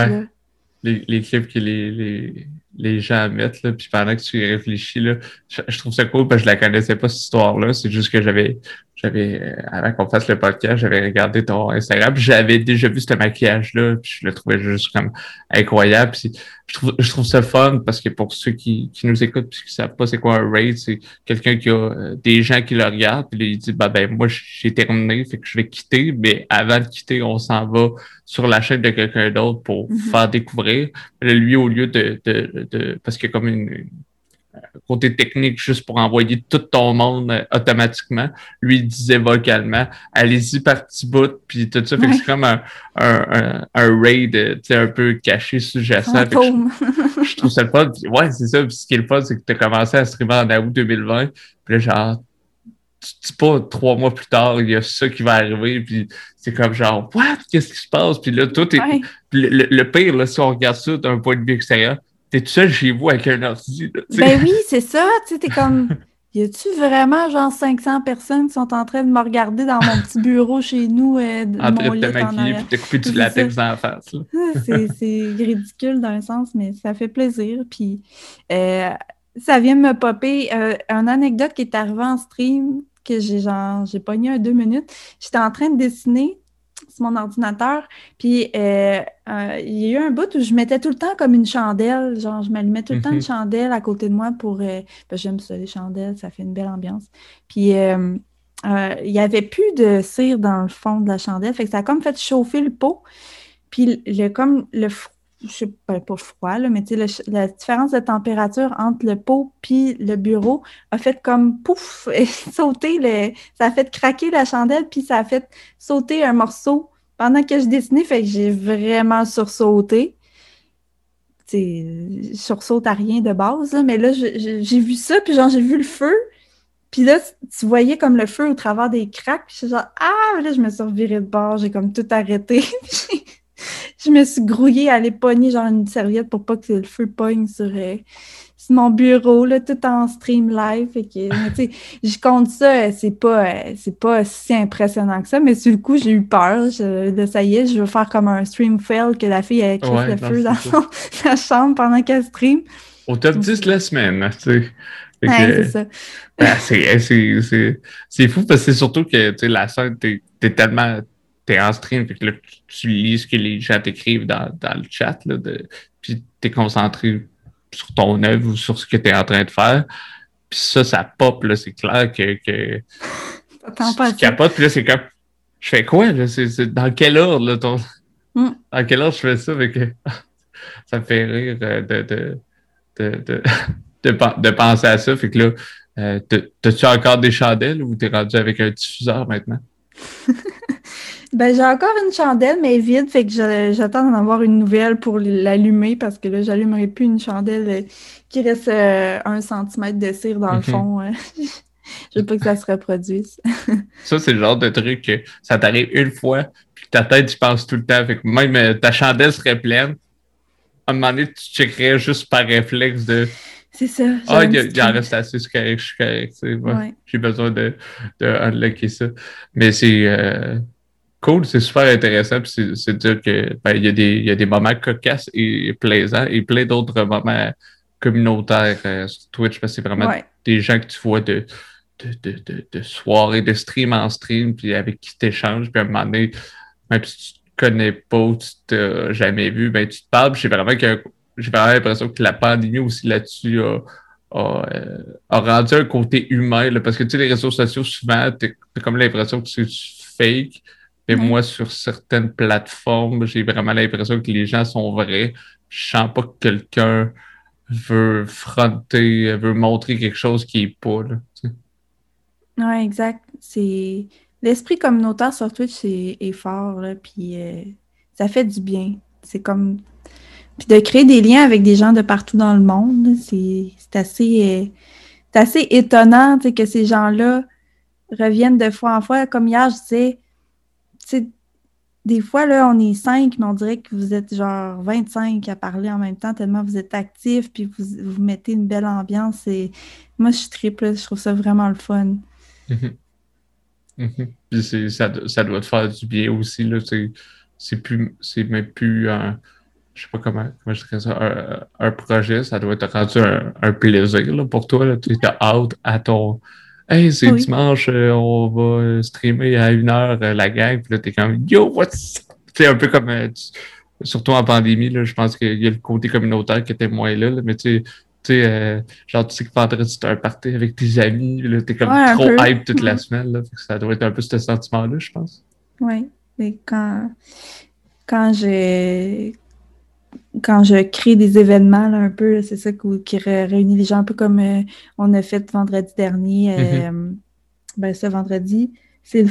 Les, les, clips que les, les gens mettre, là, puis pendant que tu y réfléchis, là, je, trouve ça cool parce que je la connaissais pas, cette histoire-là. C'est juste que j'avais, j'avais, euh, avant qu'on fasse le podcast, j'avais regardé ton Instagram, j'avais déjà vu ce maquillage-là, puis je le trouvais juste comme incroyable. Puis je trouve, je trouve ça fun parce que pour ceux qui, qui nous écoutent puis qui savent pas c'est quoi un raid, c'est quelqu'un qui a euh, des gens qui le regardent, puis il dit, bah ben, moi, j'ai terminé, fait que je vais quitter, mais avant de quitter, on s'en va sur la chaîne de quelqu'un d'autre pour mm-hmm. faire découvrir. lui, au lieu de, de, de parce qu'il y a comme une côté technique juste pour envoyer tout ton monde euh, automatiquement. Lui, il disait vocalement, allez-y par petit bout, puis tout ça. Fait que c'est comme un, un, un, raid euh, un peu caché, sous-jacent. Je, je, trouve ça le fun. ouais, c'est ça. Puis ce qui est le fun, c'est que tu as commencé à streamer en août 2020. Puis là, genre, tu dis pas trois mois plus tard, il y a ça qui va arriver, puis c'est comme genre, what? Qu'est-ce qui se passe? Puis là, tout est. Le, le, pire, là, si on regarde ça d'un point de vue extérieur, t'es tout seul chez vous avec un ordi. ben oui, c'est ça. Tu t'es comme. Y a-tu vraiment genre 500 personnes qui sont en train de me regarder dans mon petit bureau chez nous? Euh, en train de te maquiller et de couper du latex dans la face. C'est ridicule d'un sens, mais ça fait plaisir. Puis euh, ça vient de me popper euh, une anecdote qui est arrivée en stream que j'ai genre j'ai pogné un deux minutes. J'étais en train de dessiner sur mon ordinateur. Puis euh, euh, il y a eu un bout où je mettais tout le temps comme une chandelle. Genre, je m'allumais tout le temps une mhm. chandelle à côté de moi pour. Euh, j'aime ça, les chandelles, ça fait une belle ambiance. Puis il n'y avait plus de cire dans le fond de la chandelle. Fait que ça a comme fait chauffer le pot. Puis le, comme le je sais pas, pas froid, là, mais la différence de température entre le pot puis le bureau a fait comme pouf, sauter le. Ça a fait craquer la chandelle, puis ça a fait sauter un morceau pendant que je dessinais, fait que j'ai vraiment sursauté. Je sursaute à rien de base, mais là, j'ai vu ça, puis genre, j'ai vu le feu. Puis là, tu voyais comme le feu au travers des craques. Puis je suis genre, ah, là, je me suis revirée de bord, j'ai comme tout arrêté. je me suis grouillée à aller pogner genre une serviette pour pas que le feu pogne sur, euh, mon bureau, là, tout en stream live. Fait que, je compte ça, c'est pas, euh, c'est pas si impressionnant que ça, mais sur le coup, j'ai eu peur. de ça y est, je veux faire comme un stream fail que la fille ait écrit le feu dans sa chambre pendant qu'elle stream. Au top 10 la semaine, tu sais. c'est. Ben, c'est fou parce que c'est surtout que la scène, t'es es tellement t'es en stream, puis que là, tu lis ce que les gens t'écrivent dans, dans, le chat, là, de, puis t'es concentré sur ton œuvre ou sur ce que t'es en train de faire. Puis ça, ça pop, là, c'est clair que, que tu capotes, puis là, c'est comme, je fais quoi, là? C'est, dans quel ordre, là, ton... Mm. Dans quel ordre je fais ça? Avec... ça me fait rire de, de, de, de, penser à ça. Fait que là, euh, t'as-tu encore des chandelles ou t'es rendu avec un diffuseur maintenant? ben, j'ai encore une chandelle, mais vide, fait que j'attends d'en avoir une nouvelle pour l'allumer parce que là, j'allumerai plus une chandelle euh, qui reste euh, un centimètre de cire dans le mhm. fond. je veux pas que ça se reproduise. ça, c'est le genre de truc que ça t'arrive une fois, puis ta tête, tu penses tout le temps. Fait que même ta chandelle serait pleine. À un moment donné, tu checkerais juste par réflexe de c'est ça. Ah, il y, en reste assez, c'est correct, je suis correct. J'ai besoin de, de unlocker ça. Mais c'est euh, cool, c'est super intéressant. Puis c'est dire que ben, il, y a des, il y a des moments cocasses et plaisants et plein d'autres moments communautaires euh, sur Twitch parce que c'est vraiment des gens que tu vois de, de, de, de, soirée, de stream en stream, puis avec qui tu échanges. Puis à un moment donné, même si tu te connais pas ou tu t'as jamais vu, ben tu te parles. C'est vraiment j'ai vraiment l'impression que la pandémie aussi là-dessus a, a, euh, a, rendu un côté humain. Là, parce que tu sais, les réseaux sociaux, souvent, tu as comme l'impression que c'est fake. Mais moi, sur certaines plateformes, j'ai vraiment l'impression que les gens sont vrais. Je sens pas que quelqu'un veut fronter, veut montrer quelque chose qui est pas. Là, Oui, exact. C'est l'esprit communautaire sur Twitch est, est fort, là, puis euh, ça fait du bien. C'est comme puis de créer des liens avec des gens de partout dans le monde, c'est assez, euh, assez étonnant que ces gens-là reviennent de fois en fois. Comme hier, je disais, des fois, là, on est cinq, mais on dirait que vous êtes genre 25 à parler en même temps, tellement vous êtes actifs, puis vous, vous mettez une belle ambiance. Moi, je suis triple, je trouve ça vraiment le fun. Mm-hmm. Mm-hmm. Puis ça, ça, doit te faire du bien aussi. C'est plus, c'est même plus un je sais pas comment, comment je dirais ça, un, projet, ça doit être rendu un, plaisir pour toi. Tu es out à ton. Hey, c'est dimanche, euh, on va streamer à une heure euh, la gang, puis là, t'es comme Yo, what's. C'est un peu comme. Euh, surtout en pandémie, là, je pense qu'il y a le côté communautaire qui était moins là, mais tu sais, genre, tu sais que vendredi, tu as un party avec tes amis, là, t'es comme trop hype toute la semaine, là, ça doit être un peu ce sentiment-là, je pense. Oui, mais quand, quand j'ai quand je crée des événements un peu, c'est ça qui, réunit les gens un peu comme euh, on a fait vendredi dernier. Mm-hmm. Euh, ben ça, vendredi, c'est le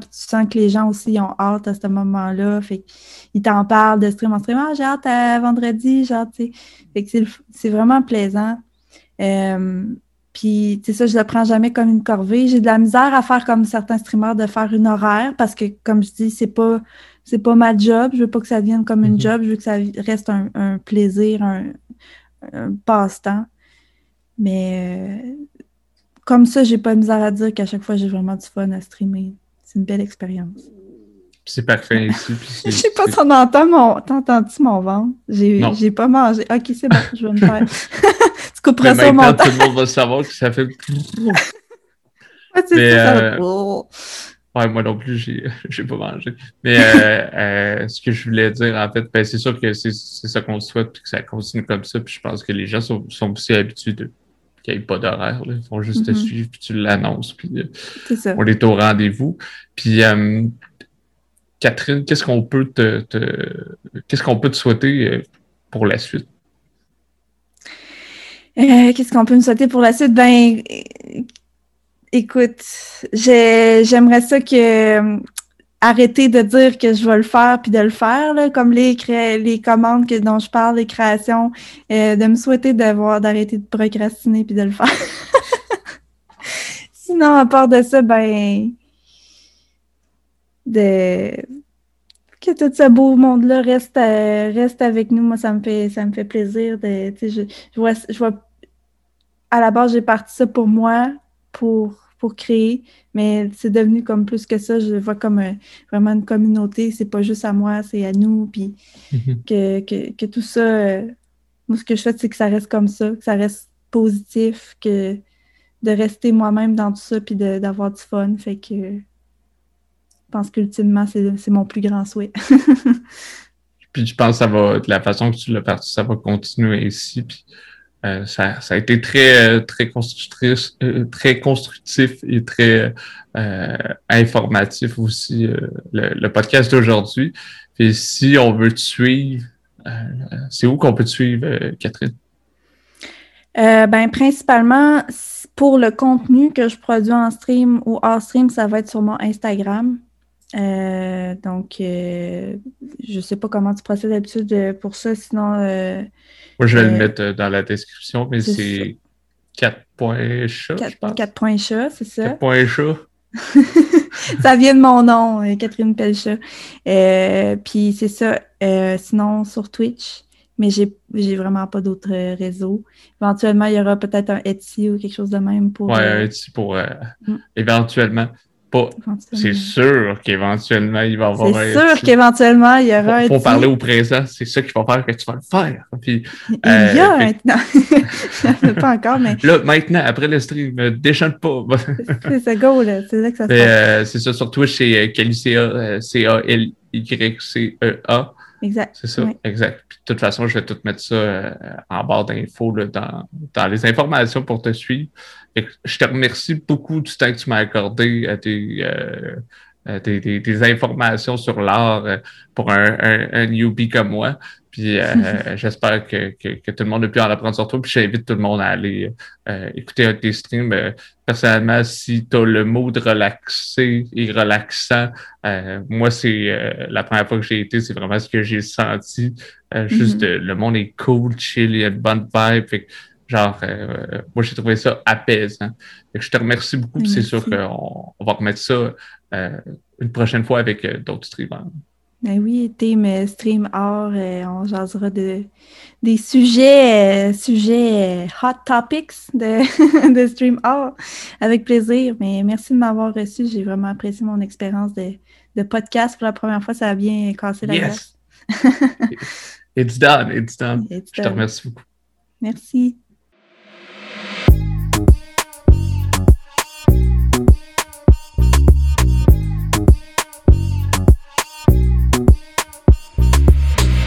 puis tu sens que les gens aussi ont hâte à ce moment-là. Fait qu'ils t'en parlent de stream en stream. Ah, j'ai hâte à vendredi, genre, tu sais. Fait que c'est vraiment plaisant. Euh, puis, tu sais, ça, je le prends jamais comme une corvée. J'ai de la misère à faire comme certains streamers de faire une horaire parce que, comme je dis, c'est pas c'est pas ma job. Je veux pas que ça vienne comme une mhm. job. Je veux que ça reste un, plaisir, un, passe-temps. Mais euh, comme ça, j'ai pas de misère à dire qu'à chaque fois, j'ai vraiment du fun à streamer. C'est une belle expérience. C'est parfait ici. Je sais pas si on entend mon. T'entends-tu mon ventre? J'ai pas mangé. Ok, c'est bon, je vais me faire. tu couperas ça au montage. Tout le monde va savoir que ça fait. Mais, ça Ouais, moi non plus, j'ai, j'ai pas mangé. Mais euh, euh, ce que je voulais dire, en fait, ben, c'est sûr que c'est, c'est ça qu'on souhaite, puis que ça continue comme ça. Puis je pense que les gens sont, sont aussi habitués de qu'il n'y ait pas d'horaire. Ils font juste te mm-hmm. suivre, puis tu l'annonces, puis euh, on est au rendez-vous. Puis Catherine, qu'est-ce qu'on peut te, te, qu'est-ce qu'on peut te souhaiter pour la suite? qu'est-ce qu'on peut me souhaiter pour la suite? Ben, Écoute, j'aimerais ça que euh, arrêter de dire que je vais le faire puis de le faire, là, comme les, les commandes que, dont je parle, les créations, euh, de me souhaiter d'avoir d'arrêter de procrastiner puis de le faire. Sinon, à part de ça, ben de que tout ce beau monde-là reste, euh, reste avec nous. Moi, ça me fait ça me fait plaisir de je, je vois, je vois à la base, j'ai parti ça pour moi, pour pour créer, mais c'est devenu comme plus que ça. Je vois comme vraiment une communauté. C'est pas juste à moi, c'est à nous. Puis mhm. que, tout ça, euh, moi, ce que je fais, c'est que ça reste comme ça, que ça reste positif, que de rester moi-même dans tout ça, puis d'avoir du fun. Fait que je pense qu'ultimement, c'est mon plus grand souhait. puis je pense que ça va, de la façon que tu l'as parti, ça va continuer ici. Puis euh, ça, a été très, euh, euh, constructif et très informatif aussi, le, podcast d'aujourd'hui. Et si on veut te suivre c'est où qu'on peut te suivre, Catherine? ben, principalement, pour le contenu que je produis en stream ou hors stream, ça va être sur mon Instagram. Donc, je ne sais pas comment tu procèdes d'habitude pour ça, sinon. Moi, je vais le mettre dans la description, mais c'est 4.chat, je pense. 4.chat, c'est ça? 4.chat. ça vient de mon nom, euh, Catherine Pelcha. Euh, puis c'est ça. Euh, sinon, sur Twitch, mais j'ai, j'ai vraiment pas d'autres réseaux. Éventuellement, il y aura peut-être un Etsy ou quelque chose de même pour. Ouais, un Etsy pour mm. éventuellement. C'est sûr qu'éventuellement, il va y avoir C'est sûr qu'éventuellement, il y aura Il faut, parler au présent. C'est ça qui va faire que tu vas le faire. Puis, il y a maintenant. pas encore, mais. Là, maintenant, après le stream, ne déchante pas. c'est ça, go, là. C'est là que ça se passe. Euh, c'est ça, sur Twitch, c'est Calicea, C-A-L-Y-C-E-A. Exact. C'est ça, exact. Puis, de toute façon, je vais tout mettre ça euh, en barre d'infos dans, dans les informations pour te suivre. je te remercie beaucoup du temps que tu m'as accordé à tes, euh, des, informations sur l'art euh, pour un, un, newbie comme moi. Puis euh, j'espère que, que, tout le monde a pu en apprendre sur toi. Puis j'invite tout le monde à aller écouter un de tes streams. personnellement, si tu as le mot de relaxer et relaxant, moi, c'est la première fois que j'ai été, c'est vraiment ce que j'ai senti. Juste mm-hmm. le monde est cool, chill, il y a une bonne vibe. genre, moi, j'ai trouvé ça apaisant. je te remercie beaucoup. C'est sûr qu'on on va remettre ça une prochaine fois avec d'autres streamers. Ben oui, thème stream art, on jasera de, des sujets, sujets hot topics de, de stream art avec plaisir. Mais merci de m'avoir reçu. J'ai vraiment apprécié mon expérience de, de, podcast pour la première fois. Ça a bien cassé la yes. it's done, it's done. Je te remercie beaucoup. Merci.